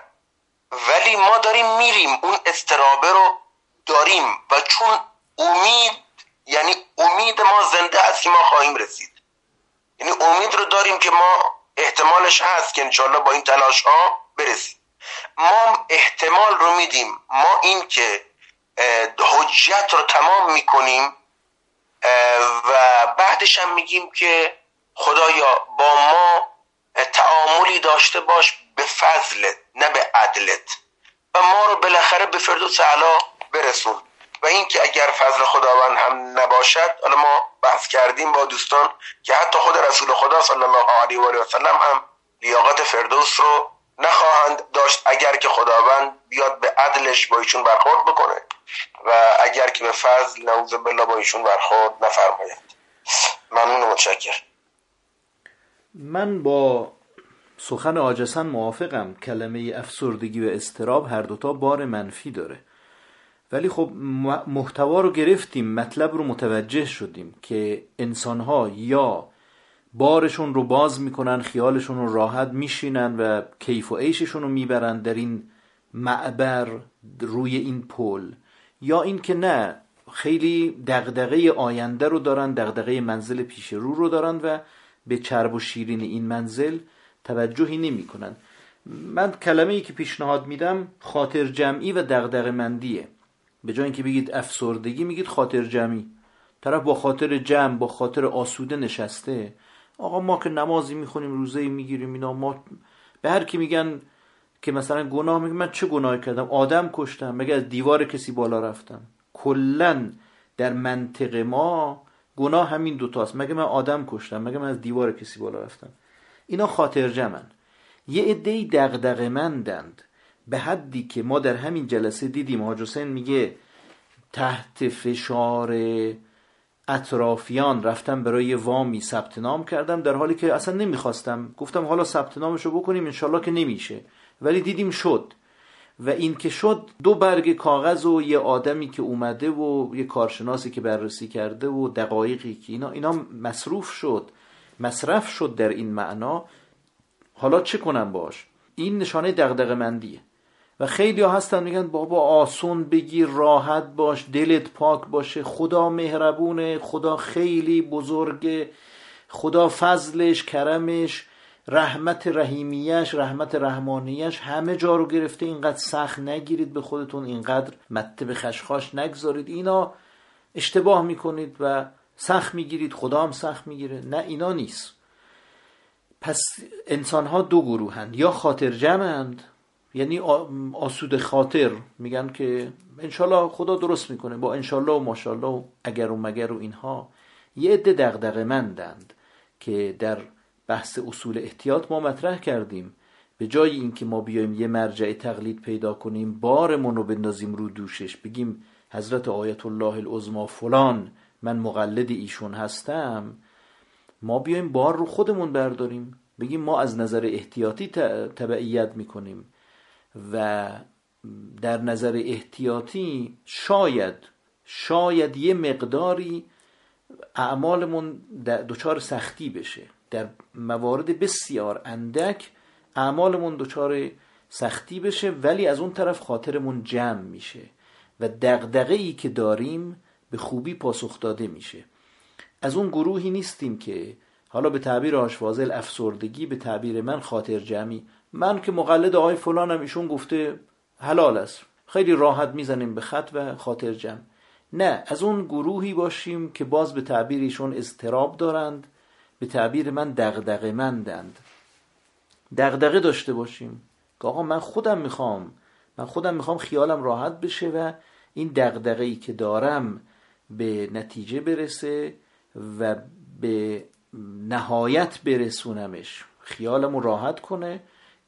ولی ما داریم میریم اون استرابه رو داریم. و چون امید یعنی امید ما زنده هست ما خواهیم رسید. یعنی امید رو داریم که ما احتمالش هست که انشالله با این تلاش ها برسیم. ما احتمال رو میدیم. ما این که حجت رو تمام می‌کنیم و بعدش هم میگیم که خدایا با ما تعاملی داشته باش به فضلت نه به عدلت. و ما رو بالاخره به فردوس علا برسون. و اینکه اگر فضل خداوند هم نباشد حالا ما بحث کردیم با دوستان که حتی خود رسول خدا صلی الله علیه و سلم هم لیاقت فردوس رو نخواهند داشت اگر که خداوند بیاد به عدلش با ایشون برخورد بکنه. و اگر که به فضل نعوذ بالله با ایشون برخورد نفرماید. ممنون متشکر من با سخن آجسن موافقم. کلمه افسردگی و استراب هر دوتا بار منفی داره. ولی خب محتوا رو گرفتیم مطلب رو متوجه شدیم که انسانها یا بارشون رو باز می‌کنن خیالشون رو راحت میشینن و کیف و عیششون رو می‌برن در این معبر روی این پل یا اینکه نه خیلی دغدغه آینده رو دارن دغدغه منزل پیش رو رو دارن و به چرب و شیرین این منزل توجهی نمی‌کنن. من کلمه ای که پیشنهاد میدم خاطر جمعی و دغدغه مندیه به جای اینکه بگید افسردگی میگید خاطر جمعی. طرف با خاطر جمع با خاطر آسوده نشسته. آقا ما که نمازی می‌خونیم روزه می‌گیریم اینا ما به هر کی میگن که مثلا گناه میگه من چه گناهی کردم؟ آدم کشتم. مگه از دیوار کسی بالا رفتم؟ کلا در منطق ما گناه همین دوتاست مگه من آدم کشتم؟ مگه من از دیوار کسی بالا رفتم؟ اینا خاطر جمن یه عدهای دغدغه مندند. به حدی که ما در همین جلسه دیدیم حاج حسین میگه تحت فشار اطرافیان رفتم برای وامی ثبت نام کردم در حالی که اصلا نمی‌خواستم. گفتم حالا ثبت نامشو بکنیم انشالله که نمیشه. ولی دیدیم شد. و این که شد دو برگ کاغذ و یه آدمی که اومده و یه کارشناسی که بررسی کرده و دقایقی که اینا اینا مصروف شد. مصرف شد در این معنا. حالا چه کنم باش؟ این نشانه دغدغه مندیه و خیلی ها هستن میگن بابا آسون بگیر راحت باش دلت پاک باشه. خدا مهربونه خدا خیلی بزرگه. خدا فضلش کرمش رحمت رحیمیش رحمت رحمانیش همه جا رو گرفته. اینقدر سخت نگیرید به خودتون اینقدر مته به خشخاش نگذارید. اینا اشتباه می‌کنید و سخت می‌گیرید. خدا هم سخت می‌گیره. نه اینا نیست. پس انسان ها دو گروهند یا خاطر جمعند یعنی آسود خاطر. میگن که انشالله خدا درست می‌کنه. با انشالله و ماشالله و اگر و مگر و اینها. یه عده دغدغه مندند که در بحث اصول احتیاط ما مطرح کردیم. به جای اینکه ما بیایم یه مرجع تقلید پیدا کنیم بارمون رو بندازیم رو دوشش. بگیم حضرت آیت الله العظما فلان من مقلد ایشون هستم. ما بیایم بار رو خودمون برداریم. بگیم ما از نظر احتیاطی تبعیت می‌کنیم. و در نظر احتیاطی شاید شاید یه مقداری اعمالمون دچار سختی بشه. در موارد بسیار اندک اعمالمون دچار سختی بشه ولی از اون طرف خاطرمون جمع میشه و دغدغه ای که داریم به خوبی پاسخ داده میشه. از اون گروهی نیستیم که حالا به تعبیر آشفازل افسردگی به تعبیر من خاطر جمعی من که مقلد آقای فلانم ایشون گفته حلال است. خیلی راحت می‌زنیم به خط و خاطر جمع. نه از اون گروهی باشیم که باز به تعبیر ایشون اضطراب دارند به تعبیر من دغدغه مندند. دغدغه داشته باشیم. که آقا من خودم می‌خوام من خودم می‌خوام خیالم راحت بشه و این دغدغه ای که دارم به نتیجه برسه و به نهایت برسونمش. خیالمو راحت کنه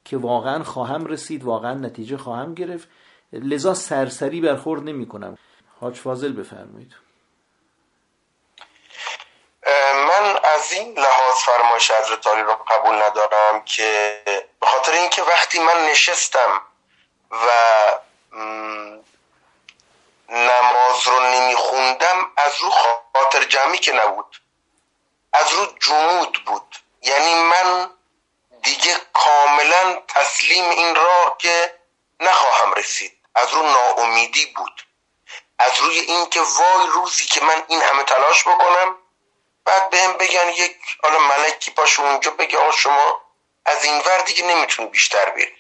که واقعا خواهم رسید واقعا نتیجه خواهم گرفت. لذا سرسری برخورد نمی کنم. حاج فاضل بفرمایید. من از این لحاظ فرمایش حضرت رو قبول ندارم که به خاطر اینکه وقتی من نشستم و نماز رو نمیخوندم از رو خاطر جمعی که نبود از رو جمود بود. یعنی من دیگه کاملا تسلیم این راه که نخواهم رسید. از رو ناامیدی بود. از روی اینکه وای روزی که من این همه تلاش بکنم بعد بهم بگن یک حالا ملکی پاش اونجا بگه آقا شما از این ور دیگه نمی‌تونی بیشتر بری.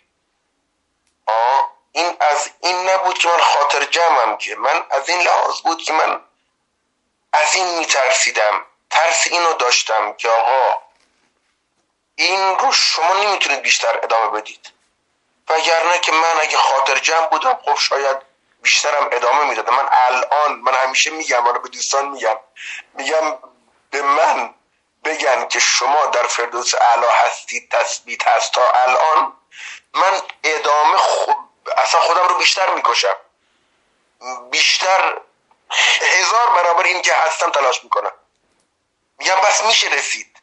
آه این از این نبود که من خاطر جمعم که من از این لحاظ بود که من از این میترسیدم. ترس اینو داشتم که آقا این رو شما نمی‌تونید بیشتر ادامه بدید. وگرنه که من اگه خاطر جمع بودم خب شاید بیشترم ادامه می‌دادم. من الان من همیشه میگم حالا به دوستان میگم. میگم به من بگن که شما در فردوس اعلا هستید تثبیت هست تا الان. من ادامه خب اصلا خودم رو بیشتر می‌کشم. بیشتر هزار برابر این که هستم تلاش می‌کنم. میگم بس میشه رسید.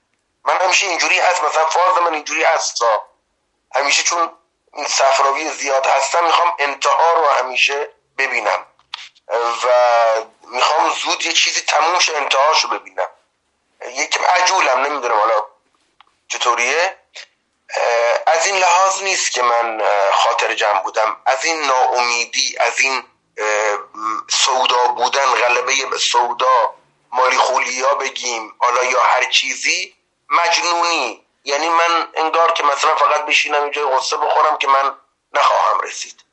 من همیشه اینجوری هست مثلا فاز من اینجوری هست. همیشه چون این صفراوی زیاد هستم می‌خوام انتها رو همیشه ببینم. و می‌خوام زود یه چیزی تموم شه انتهاشو ببینم. یکم عجولم نمی‌دونم حالا چطوریه. از این لحاظ نیست که من خاطر جمع بودم. از این ناامیدی از این سودا بودن غلبه سودا مالی خولیا بگیم حالا یا هر چیزی مجنونی. یعنی من انگار که مثلا فقط بشینم اینجا غصه بخورم که من نخواهم رسید.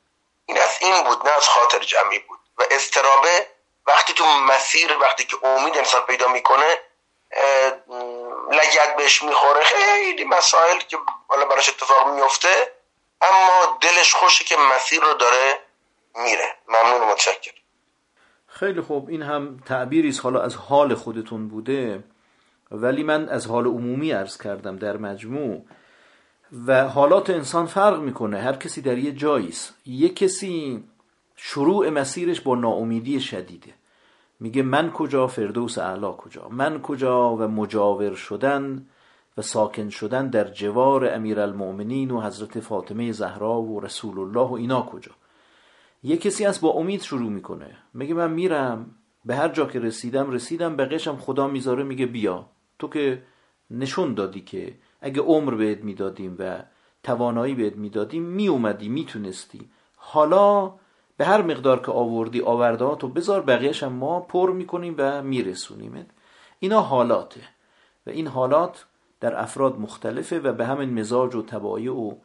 این از این بود نه از خاطر جمعی بود. و استرابه وقتی تو مسیر وقتی که امید انسان پیدا می‌کنه لگت بهش می‌خوره. خیلی مسائل که حالا براش اتفاق میفته اما دلش خوشه که مسیر رو داره میره. ممنون متشکر خیلی خوب. این هم تعبیری حالا از حال خودتون بوده. ولی من از حال عمومی عرض کردم در مجموع و حالات انسان فرق می‌کنه. هر کسی در یه جاییست یه کسی شروع مسیرش با ناامیدی شدیده. میگه من کجا فردوس اعلا کجا؟ من کجا و مجاور شدن و ساکن شدن در جوار امیرالمؤمنین و حضرت فاطمه زهرا و رسول الله و اینا کجا؟ یه کسی از با امید شروع می‌کنه. میگه من میرم. به هر جا که رسیدم رسیدم. بقیشم خدا می‌ذاره میگه بیا. تو که نشون دادی که اگه عمر بهت می‌دادیم و توانایی بهت می‌دادیم میومدی می‌تونستی. حالا به هر مقدار که آوردی آوردهاتو بذار بقیهش هم ما پر می‌کنیم و میرسونیم اینا حالاته و این حالات در افراد مختلفه و به همین مزاج و تبایع و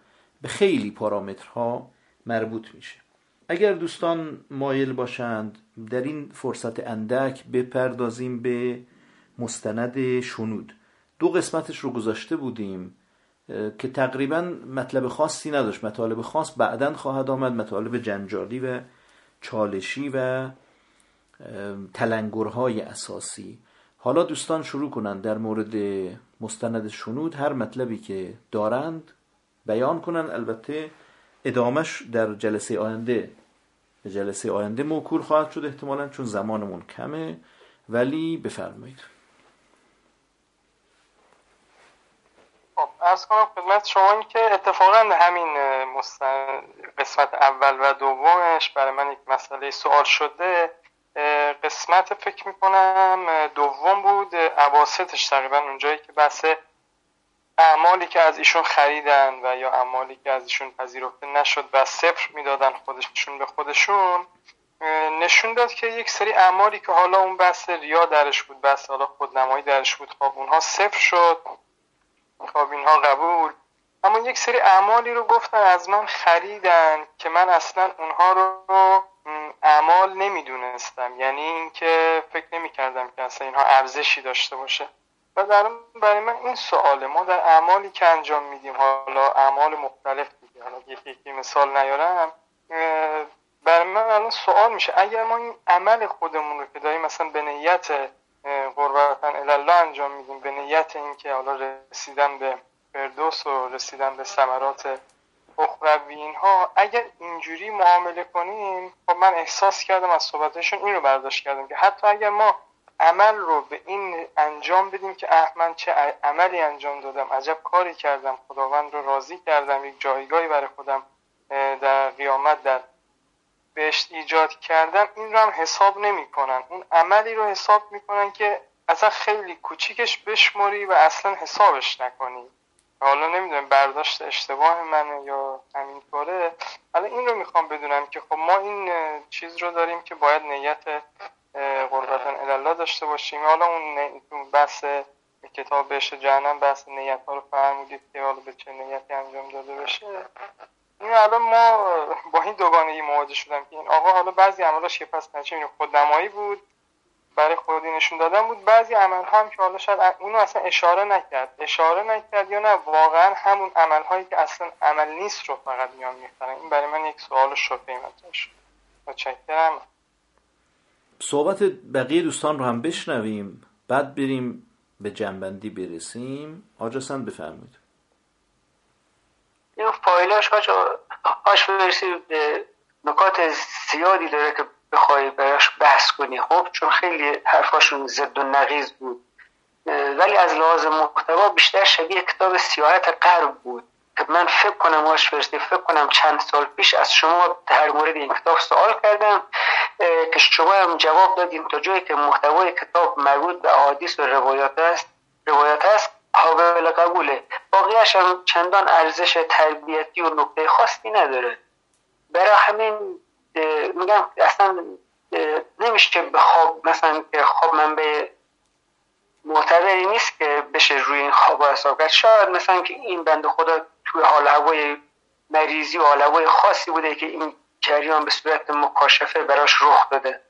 به خیلی پارامترها مربوط میشه. اگر دوستان مایل باشند در این فرصت اندک بپردازیم به مستند شنود. دو قسمتش رو گذاشته بودیم که تقریبا مطلب خاصی نداشت. مطالب خاص بعدا خواهد آمد مطالب جنجالی و چالشی و تلنگرهای اساسی. حالا دوستان شروع کنند. در مورد مستند شنود هر مطلبی که دارند بیان کنند. البته ادامش در جلسه آینده به جلسه آینده موکول خواهد شد احتمالا چون زمانمون کمه. ولی بفرمایید. خب ارز کنم خدمت شما این که اتفاقا همین قسمت اول و دومش برای من یک مسئله سوال شده. قسمت فکر می‌کنم دوم بود عواستش تقریبا اونجایی که بحث اعمالی که از ایشون خریدن و یا اعمالی که از ایشون پذیرفته نشد و صفر می‌دادن خودشون به خودشون نشون داد که یک سری اعمالی که حالا اون بحث ریا درش بود بحث حالا خودنمایی درش بود خب اونها صفر شد. خب اینها قبول. اما یک سری اعمالی رو گفتن از من خریدن که من اصلا اونها رو اعمال نمی‌دونستم. یعنی اینکه فکر نمی‌کردم که اصلا اینها ارزشی داشته باشه. و در برای من این سواله ما در اعمالی که انجام میدیم حالا اعمال مختلف دیگه حالا یکی یکی مثال نیارم برای من الان سوال میشه اگر ما این عمل خودمون رو که داریم مثلا به نیت قربتن الله انجام میدیم به نیت اینکه حالا رسیدن به فردوس و رسیدن به ثمرات اخروی ها اگر اینجوری معامله کنیم خب من احساس کردم از صحبتشون این رو برداشت کردم که حتی اگر ما عمل رو به این انجام بدیم که احمد چه عملی انجام دادم عجب کاری کردم خداوند رو راضی کردم یک جایگاهی برای خودم در قیامت در بهشت ایجاد کردم این رو هم حساب نمی‌کنن. اون عملی رو حساب می‌کنن که اصلا خیلی کوچیکش بشماری و اصلا حسابش نکنی. حالا نمی‌دونم برداشت اشتباه منه یا همینطوره. حالا این رو می‌خوام بدونم که خب ما این چیز رو داریم که باید نیت قربتن الله داشته باشیم. حالا اون بحث کتاب بهش جهنم بحث نیت ها رو فرمودید که حالا به چه نیتی انجام داده بشه. این الان ما با این دوگانگی مواجه شدم که این آقا حالا بعضی عملاش که پس نچه خودنمایی بود. برای خودی نشون دادن بود. بعضی عمل هم که حالا شاید اونو اصلا اشاره نکرد. اشاره نکرد یا نه واقعا همون عمل هایی که اصلا عمل نیست رو فقط میان می‌خرن. این برای من یک سوال شبهه مطرح متشکرم. صحبت بقیه دوستان رو هم بشنویم. بعد بریم به جنبندی برسیم. آجاسن بفرمایید. این فایلاش هاش به نکات زیادی داره که بخوای براش بحث کنی. خب چون خیلی حرفاشون زد و نقیز بود. ولی از لحاظ محتوا بیشتر شبیه کتاب سیاحت غرب بود که من فکر کنم واش فرستی فکر کنم چند سال پیش از شما در مورد این کتاب سوال کردم که شما هم جواب دادین تا جایی که محتوای کتاب مربوط به احادیث و روایات است روایات است قابل قبوله. باقیش هم چندان ارزش تربیتی و نکته خاصی نداره. برای همین میگم اصلا نمیشه به خواب مثلا که خواب منبع معتبری نیست که بشه روی این خواب حساب کرد. شاید مثلا که این بند خدا توی حال هوای مریضی و حال هوای خاصی بوده که این جریان به صورت مکاشفه براش رخ داده.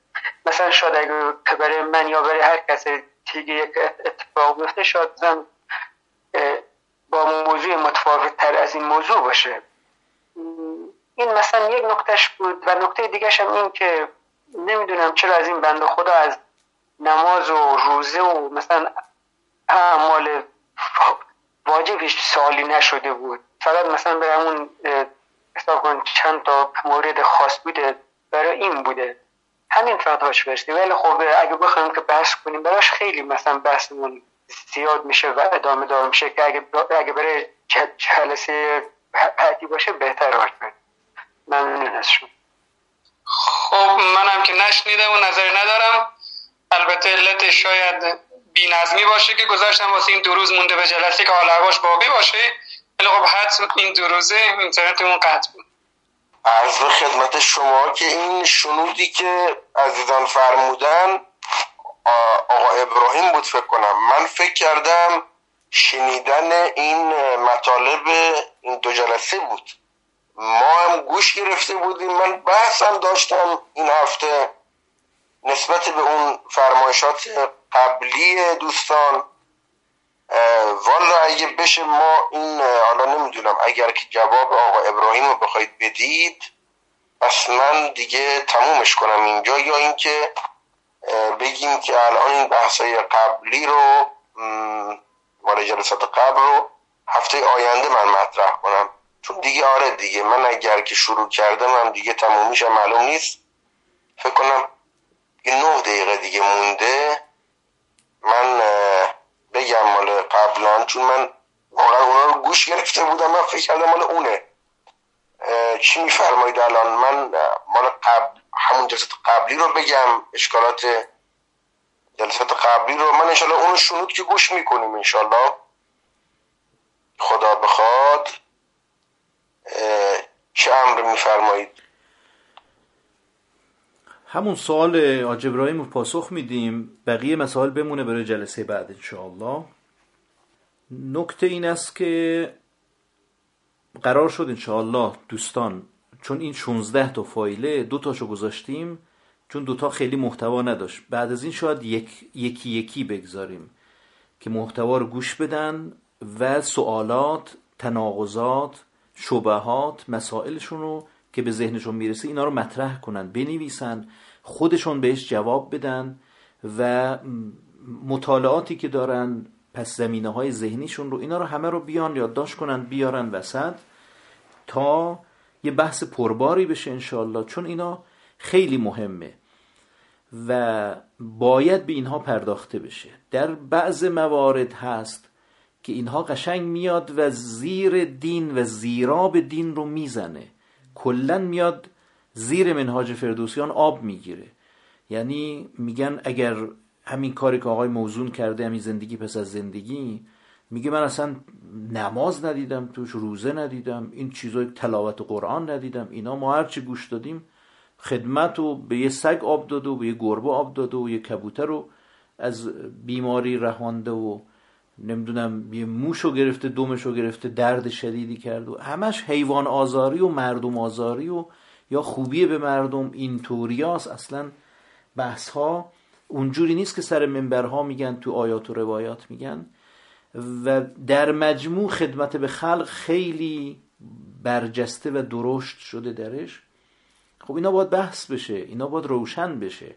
مثلا شاید اگر که برای من یا برای هر کس دیگه یک اتفاق بیفته شاید زن با موضوع متفاوت تر از این موضوع باشه. این مثلا یک نکتهش بود و نکته دیگرش هم این که نمی‌دونم چرا از این بند خدا از نماز و روزه و مثلا اعمال واجبش سالی نشده بود. فقط مثلا به همون حساب کن چند تا مورد خاص بوده برای این بوده. همین فقط هاش برسیم. ولی خب اگه بخوایم که بحث کنیم براش خیلی مثلا بحثمون زیاد میشه و ادامه دار میشه که اگه, اگه برای جلسه بعدی باشه بهتر باشه ممنون از شما خب منم که نشنیدم و نظری ندارم. البته علت شاید بی نظمی باشه که گذاشتم واسه این دو روز مونده به جلسه که حال هواش باقی باشه. ولی خب حد این دو روزه اینترنتمون قطع بود. عرض به خدمت شما که این شنودی که عزیزان فرمودن آقا ابراهیم بود فکر کنم. من فکر کردم شنیدن این مطالب این دو جلسه بود. ما هم گوش گرفته بودیم. من بحثم داشتم این هفته نسبت به اون فرمایشات قبلی دوستان والا اگه بشه ما این حالا نمی‌دونم اگر که جواب آقا ابراهیم رو بخواید بدید پس من دیگه تمومش کنم اینجا. یا اینکه بگیم که الان این بحثای قبلی رو مال جلسات قبل رو هفته آینده من مطرح کنم. چون دیگه آره دیگه من اگر که شروع کردم هم دیگه تمومیشم معلوم نیست. فکر کنم یه نه دقیقه دیگه مونده. من بگم مال قبلان چون من واقعا اونا رو گوش گرفته بودم من فکر کردم مال اونه. چی میفرمایید الان؟ من مال قبل همون جلسات قبلی رو بگم اشکالات جلسات قبلی رو. من انشالله اونو شنود که گوش می‌کنیم انشالله. خدا بخواد. چه امر میفرمایید؟ همون سوال آج ابراهیم رو پاسخ میدیم. بقیه مسائل بمونه برای جلسه بعد انشاءالله. نکته این است که قرار شد انشاءالله دوستان چون این 16 تا فایله دو تاشو گذاشتیم چون دوتا خیلی محتوا نداشت. بعد از این شاید یک، یکی یکی بگذاریم که محتوا رو گوش بدن و سوالات تناقضات شبهات مسائلشون رو که به ذهنشون می‌رسه اینا رو مطرح کنن بنویسن خودشون بهش جواب بدن و مطالعاتی که دارن پس زمینه های ذهنیشون رو اینا رو همه رو بیان یادداشت کنن بیارن وسط تا یه بحث پرباری بشه انشالله چون اینا خیلی مهمه و باید به اینها پرداخته بشه. در بعض موارد هست که اینها قشنگ میاد و زیر دین و زیراب دین رو می‌زنه. کلا میاد زیر منهاج فردوسیان آب می‌گیره. یعنی میگن اگر همین کاری که آقای موزون کرده همین زندگی پس از زندگی میگه من اصلا نماز ندیدم توش روزه ندیدم این چیزای تلاوت قرآن ندیدم اینا ما هرچی گوش دادیم خدمت رو به یه سگ آب داده و به یه گربه آب داده و یه کبوتر رو از بیماری رهانده و نمی‌دونم یه موش رو گرفته دومش رو گرفته درد شدیدی کرد و همش حیوان آزاری و مردم آزاری و یا خوبی به مردم این توریاس اصلا بحث ها اونجوری نیست که سر منبرها میگن تو آیات و روایات میگن. و در مجموع خدمت به خلق خیلی برجسته و درشت شده درش. خب اینا باید بحث بشه اینا باید روشن بشه.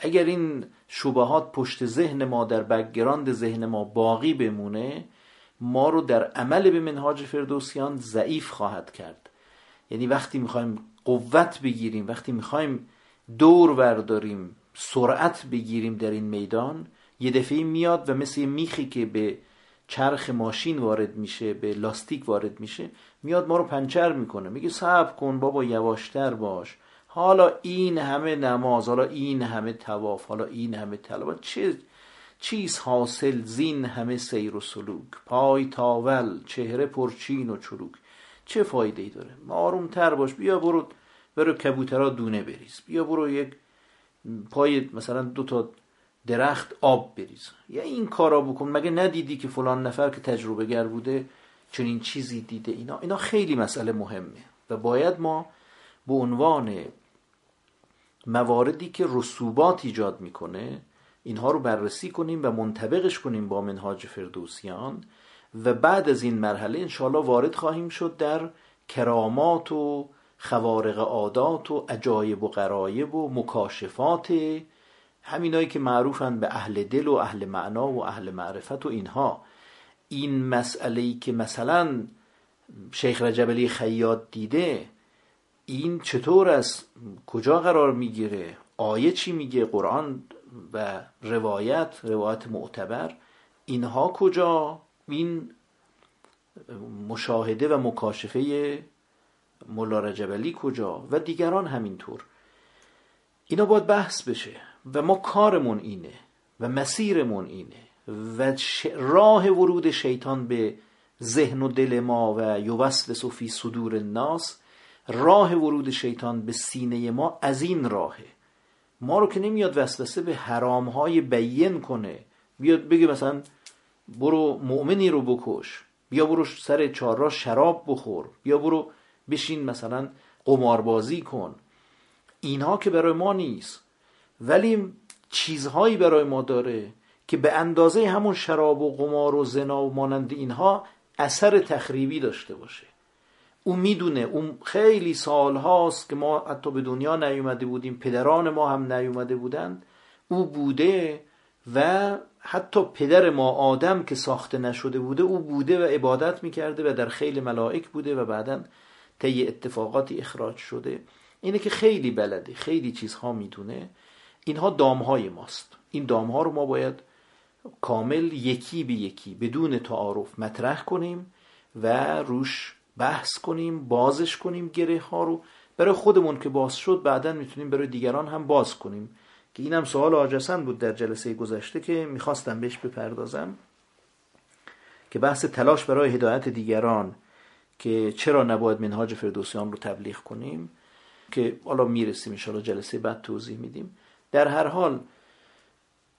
اگر این شبهات پشت ذهن ما در بگراند ذهن ما باقی بمونه ما رو در عمل به منهاج فردوسیان ضعیف خواهد کرد. یعنی وقتی می‌خوایم قوت بگیریم وقتی می‌خوایم دور ورداریم سرعت بگیریم در این میدان یه دفعه میاد و مثل میخی که به چرخ ماشین وارد میشه به لاستیک وارد میشه میاد ما رو پنچر می‌کنه. میگه صبر کن بابا یواشتر باش. حالا این همه نماز حالا این همه تواف حالا این همه تلاوت چه چیز حاصل زین همه سیر و سلوک؟ پای تاول چهره پرچین و چروک چه فایده ای داره؟ آرومتر باش بیا برو برو کبوترا دونه بریز بیا برو یک پای مثلا دو تا درخت آب بریز. یا این کارا بکن مگه ندیدی که فلان نفر که تجربه گر بوده چنین چیزی دیده؟ اینا اینا خیلی مسئله مهمه و باید ما به عنوان مواردی که رسوبات ایجاد می‌کنه اینها رو بررسی کنیم و منطبقش کنیم با منهاج فردوسیان و بعد از این مرحله انشاءالله وارد خواهیم شد در کرامات و خوارق عادات و عجایب و غرایب و مکاشفات همینایی که معروفن به اهل دل و اهل معنا و اهل معرفت و اینها. این مسئله ای که مثلا شیخ رجب خیاط دیده این چطور از کجا قرار می‌گیره؟ آیه چی میگه؟ قرآن و روایت روایت معتبر. اینها کجا؟ این مشاهده و مکاشفه ملا رجبلی کجا؟ و دیگران همینطور. اینا باید بحث بشه و ما کارمون اینه و مسیرمون اینه و راه ورود شیطان به ذهن و دل ما و یوسوس فی صدور الناس راه ورود شیطان به سینه ما از این راهه. ما رو که نمیاد وسوسه به حرام های بین کنه. بیاد بگه مثلا برو مؤمنی رو بکش. بیا برو سر چهار شراب بخور. بیا برو بشین مثلا قماربازی کن. اینها که برای ما نیست. ولی چیزهایی برای ما داره که به اندازه همون شراب و قمار و زنا و مانند اینها اثر تخریبی داشته باشه. او می‌دونه. اون خیلی سال هاست که ما حتی به دنیا نیومده بودیم. پدران ما هم نیومده بودند او بوده و حتی پدر ما آدم که ساخته نشده بوده او بوده و عبادت می‌کرده و در خیلی ملائک بوده و بعدا طی اتفاقاتی اخراج شده. اینه که خیلی بلده. خیلی چیزها می‌دونه. اینها دامهای ماست. این دامها رو ما باید کامل یکی به یکی بدون تعارف مطرح کنیم و روش بحث کنیم بازش کنیم گره ها رو. برای خودمون که باز شد بعدا می‌تونیم برای دیگران هم باز کنیم. که اینم سوال آجسن بود در جلسه گذشته که می‌خواستم بهش بپردازم. که بحث تلاش برای هدایت دیگران که چرا نباید منهاج فردوسیان رو تبلیغ کنیم. که حالا می‌رسیم انشاءالله جلسه بعد توضیح میدیم. در هر حال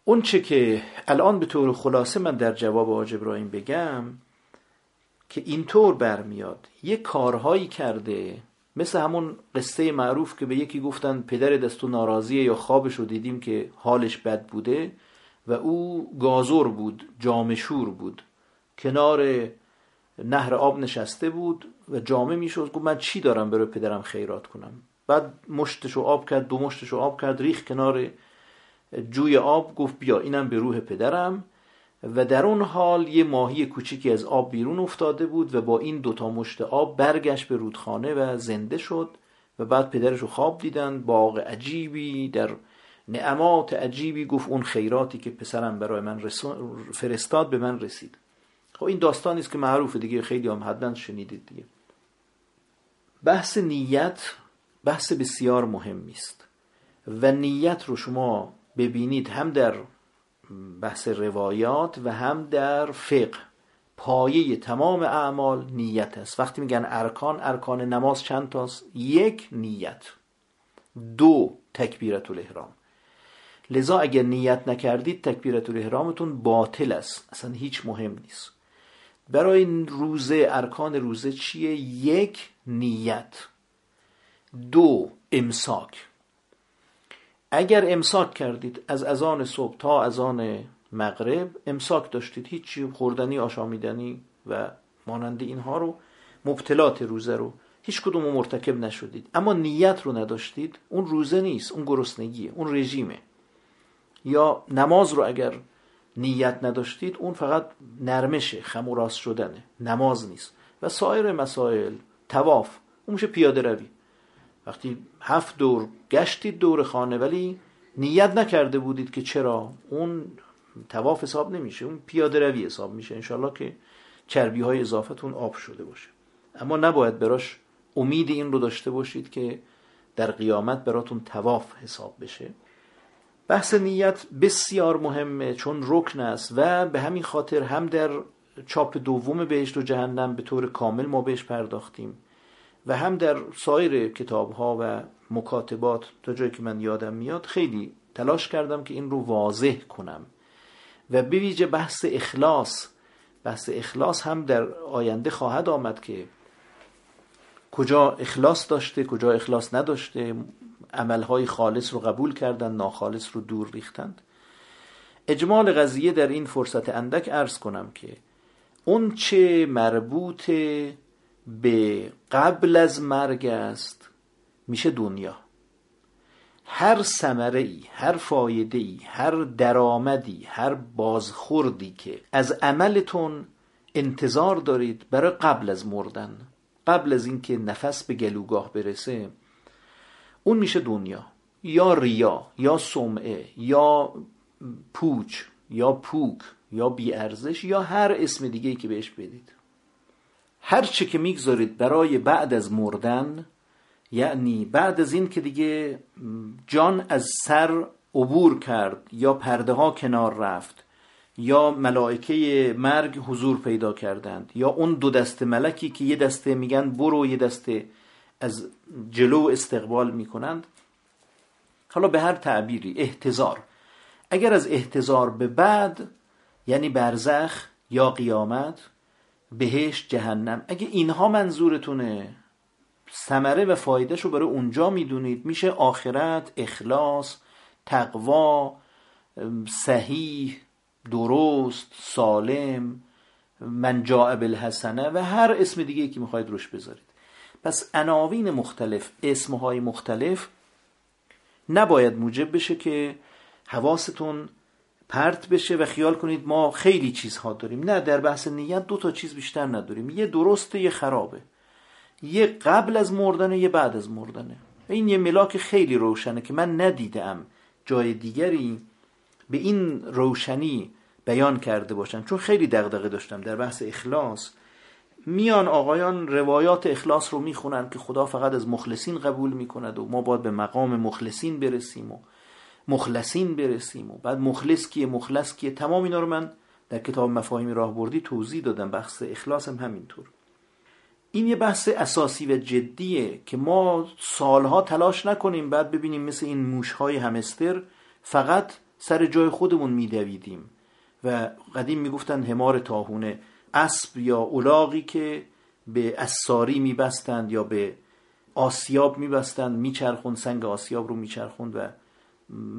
اون چه که الان به طور خلاصه من در جواب آج ابراهیم بگم که اینطور برمیاد. یه کارهایی کرده مثل همون قصه معروف که به یکی گفتن پدر دستو ناراضیه یا خوابش رو دیدیم که حالش بد بوده و او گازور بود جامشور بود. کنار نهر آب نشسته بود و جامه می‌شد گفت من چی دارم برای پدرم خیرات کنم؟ بعد مشتشو آب کرد دو مشتشو آب کرد ریخ کنار جوی آب. گفت بیا اینم به روح پدرم. و در اون حال یه ماهی کوچیکی از آب بیرون افتاده بود و با این دوتا مشت آب برگشت به رودخانه و زنده شد و بعد پدرش رو خواب دیدن باغ عجیبی در نعمات عجیبی گفت اون خیراتی که پسرم برای من فرستاد به من رسید. خب این داستانی است که معروفه دیگه خیلی هم حدن شنیدید دیگه. بحث نیت بحث بسیار مهمی است و نیت رو شما ببینید هم در بحث روایات و هم در فقه. پایه تمام اعمال نیت است. وقتی میگن ارکان ارکان نماز چند تاست؟ یک نیت. دو تکبیرت الاحرام. لذا اگر نیت نکردید تکبیرت الاحرامتون باطل است. اصلا هیچ مهم نیست. برای روزه ارکان روزه چیه؟ یک نیت. دو امساک. اگر امساک کردید از اذان صبح تا اذان مغرب امساک داشتید. هیچی خوردنی آشامیدنی و مانند اینها رو مبتلات روزه رو هیچ کدوم مرتکب نشدید. اما نیت رو نداشتید. اون روزه نیست. اون گرسنگیه. اون رژیمه. یا نماز رو اگر نیت نداشتید اون فقط نرمشه خموراس شدنه. نماز نیست. و سایر مسائل تواف اون میشه پیاده روی. وقتی هفت دور گشتید دور خانه ولی نیت نکرده بودید که چرا؟ اون تواف حساب نمیشه اون پیاده روی حساب میشه. انشالله که چربی های اضافتون آب شده باشه. اما نباید براش امید این رو داشته باشید که در قیامت براتون تواف حساب بشه. بحث نیت بسیار مهمه چون رکن است و به همین خاطر هم در چاپ دوم بهشت و جهنم به طور کامل ما بهش پرداختیم. و هم در سایر کتاب ها و مکاتبات تا جایی که من یادم میاد خیلی تلاش کردم که این رو واضح کنم. و به بحث اخلاص بحث اخلاص هم در آینده خواهد آمد که کجا اخلاص داشته کجا اخلاص نداشته عملهای خالص رو قبول کردن ناخالص رو دور ریختند. اجمال قضیه در این فرصت اندک ارز کنم که اون چه مربوط به قبل از مرگ است میشه دنیا. هر سمره ای هر فایده ای هر درآمدی هر بازخوردی که از عملتون انتظار دارید برای قبل از مردن قبل از اینکه نفس به گلوگاه برسه اون میشه دنیا. یا ریا یا سمعه یا پوچ یا پوک یا بیارزش یا هر اسم دیگه ای که بهش بدید. هر چه که می‌گذارید برای بعد از مردن یعنی بعد از این که دیگه جان از سر عبور کرد یا پرده ها کنار رفت یا ملائکه مرگ حضور پیدا کردند یا اون دو دسته ملکی که یه دسته میگن برو یه دسته از جلو استقبال می‌کنند حالا به هر تعبیری احتضار. اگر از احتضار به بعد یعنی برزخ یا قیامت بهشت جهنم. اگه اینها منظورتونه ثمره و فایدهش رو برای اونجا می‌دونید. میشه آخرت اخلاص تقوا صحیح درست سالم من جاء بالحسنه و هر اسم دیگه که می‌خواید روش بذارید. پس عناوین مختلف اسمهای مختلف نباید موجب بشه که حواستون پرت بشه و خیال کنید ما خیلی چیزها داریم. نه در بحث نیت دو تا چیز بیشتر نداریم. یه درسته یه خرابه. یه قبل از مردنه یه بعد از مردنه. این یه ملاک خیلی روشنه که من ندیدم جای دیگری به این روشنی بیان کرده باشن. چون خیلی دغدغه داشتم در بحث اخلاص. میان آقایان روایات اخلاص رو می‌خونن که خدا فقط از مخلصین قبول می‌کند و ما باید به مقام مخلصین برسیم و مخلصین برسیم و بعد مخلص کیه مخلص کیه؟ تمام اینا رو من در کتاب مفاهیم راهبردی توضیح دادم بحث اخلاص هم همینطور. این یه بحث اساسی و جدیه که ما سالها تلاش نکنیم بعد ببینیم مثل این موشهای همستر فقط سر جای خودمون میدویدیم و قدیم می‌گفتن همار تاهونه اسب یا اولاغی که به اساری میبستند یا به آسیاب میبستند میچرخوند سنگ آسیاب رو میچرخوند و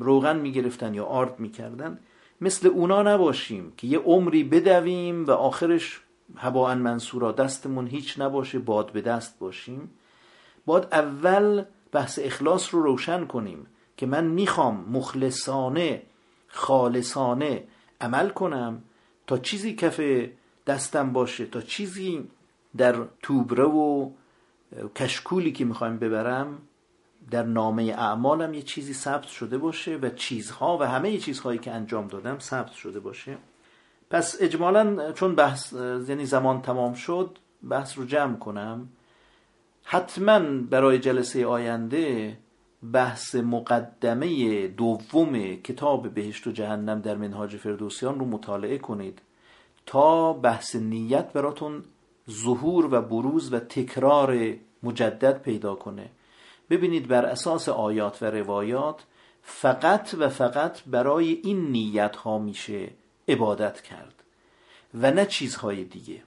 روغن می‌گرفتن یا آرد می‌کردن مثل اونا نباشیم که یه عمری بدویم و آخرش هوا منصورا دستمون هیچ نباشه باد به دست باشیم. باید اول بحث اخلاص رو روشن کنیم که من می‌خوام مخلصانه خالصانه عمل کنم تا چیزی کف دستم باشه تا چیزی در توبره و کشکولی که می‌خوایم ببرم در نامه اعمالم یه چیزی ثبت شده باشه و چیزها و همه چیزهایی که انجام دادم ثبت شده باشه. پس اجمالا چون بحث یعنی زمان تمام شد بحث رو جمع کنم. حتما برای جلسه آینده بحث مقدمه دوم کتاب بهشت و جهنم در منهاج فردوسیان رو مطالعه کنید تا بحث نیت براتون ظهور و بروز و تکرار مجدد پیدا کنه. ببینید بر اساس آیات و روایات فقط و فقط برای این نیت ها میشه عبادت کرد و نه چیزهای دیگه.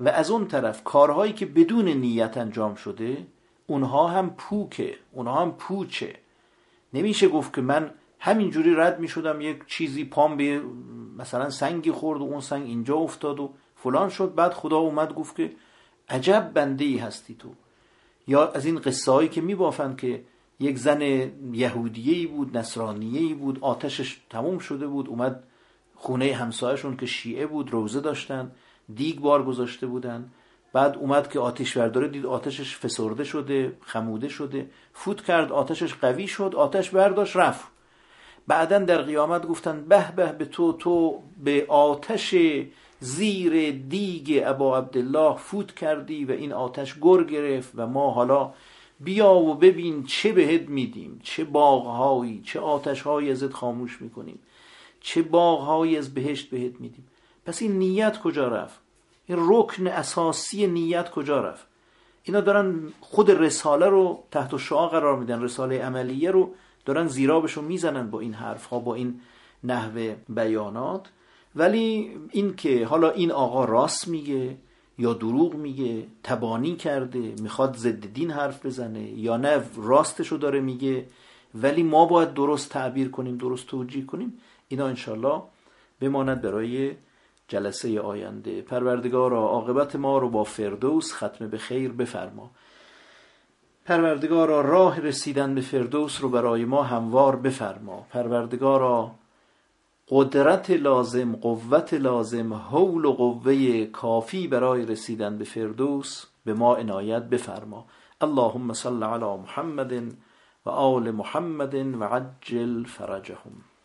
و از اون طرف کارهایی که بدون نیت انجام شده اونها هم پوکه اونها هم پوچه. نمیشه گفت که من همینجوری رد می‌شدم یک چیزی پام به مثلا سنگی خورد و اون سنگ اینجا افتاد و فلان شد. بعد خدا اومد گفت که عجب بنده ای هستی تو. یا از این قصه هایی که میبافند که یک زن یهودیه بود نصرانیه بود آتشش تموم شده بود اومد خونه همسایشون که شیعه بود روزه داشتن دیگ بار گذاشته بودن. بعد اومد که آتش برداره دید آتشش فسرده شده خموده شده. فوت کرد آتشش قوی شد آتش برداشت رفت. بعدا در قیامت گفتن به به به تو تو به آتش زیر دیگ ابا عبدالله فوت کردی و این آتش گر گرفت و ما حالا بیا و ببین چه بهت میدیم چه باغهایی چه آتشهایی ازت خاموش می‌کنیم چه باغهایی از بهشت بهت میدیم. پس این نیت کجا رفت؟ این رکن اساسی نیت کجا رفت؟ اینا دارن خود رساله رو تحت شعا قرار میدن رساله عملیه رو دارن زیرابشو می‌زنن با این حرف ها با این نحوه بیانات. ولی این که حالا این آقا راست میگه یا دروغ میگه تبانی کرده می‌خواد ضد دین حرف بزنه یا نه راستشو داره میگه ولی ما باید درست تعبیر کنیم درست توجیه کنیم اینا انشالله بماند برای جلسه آینده. پروردگارا عاقبت ما رو با فردوس ختم به خیر بفرما. پروردگارا راه رسیدن به فردوس رو برای ما هموار بفرما. پروردگارا قدرت لازم قوت لازم حول و قوه کافی برای رسیدن به فردوس به ما عنایت بفرما. اللهم صل علی محمد و آل محمد و عجل فرجهم.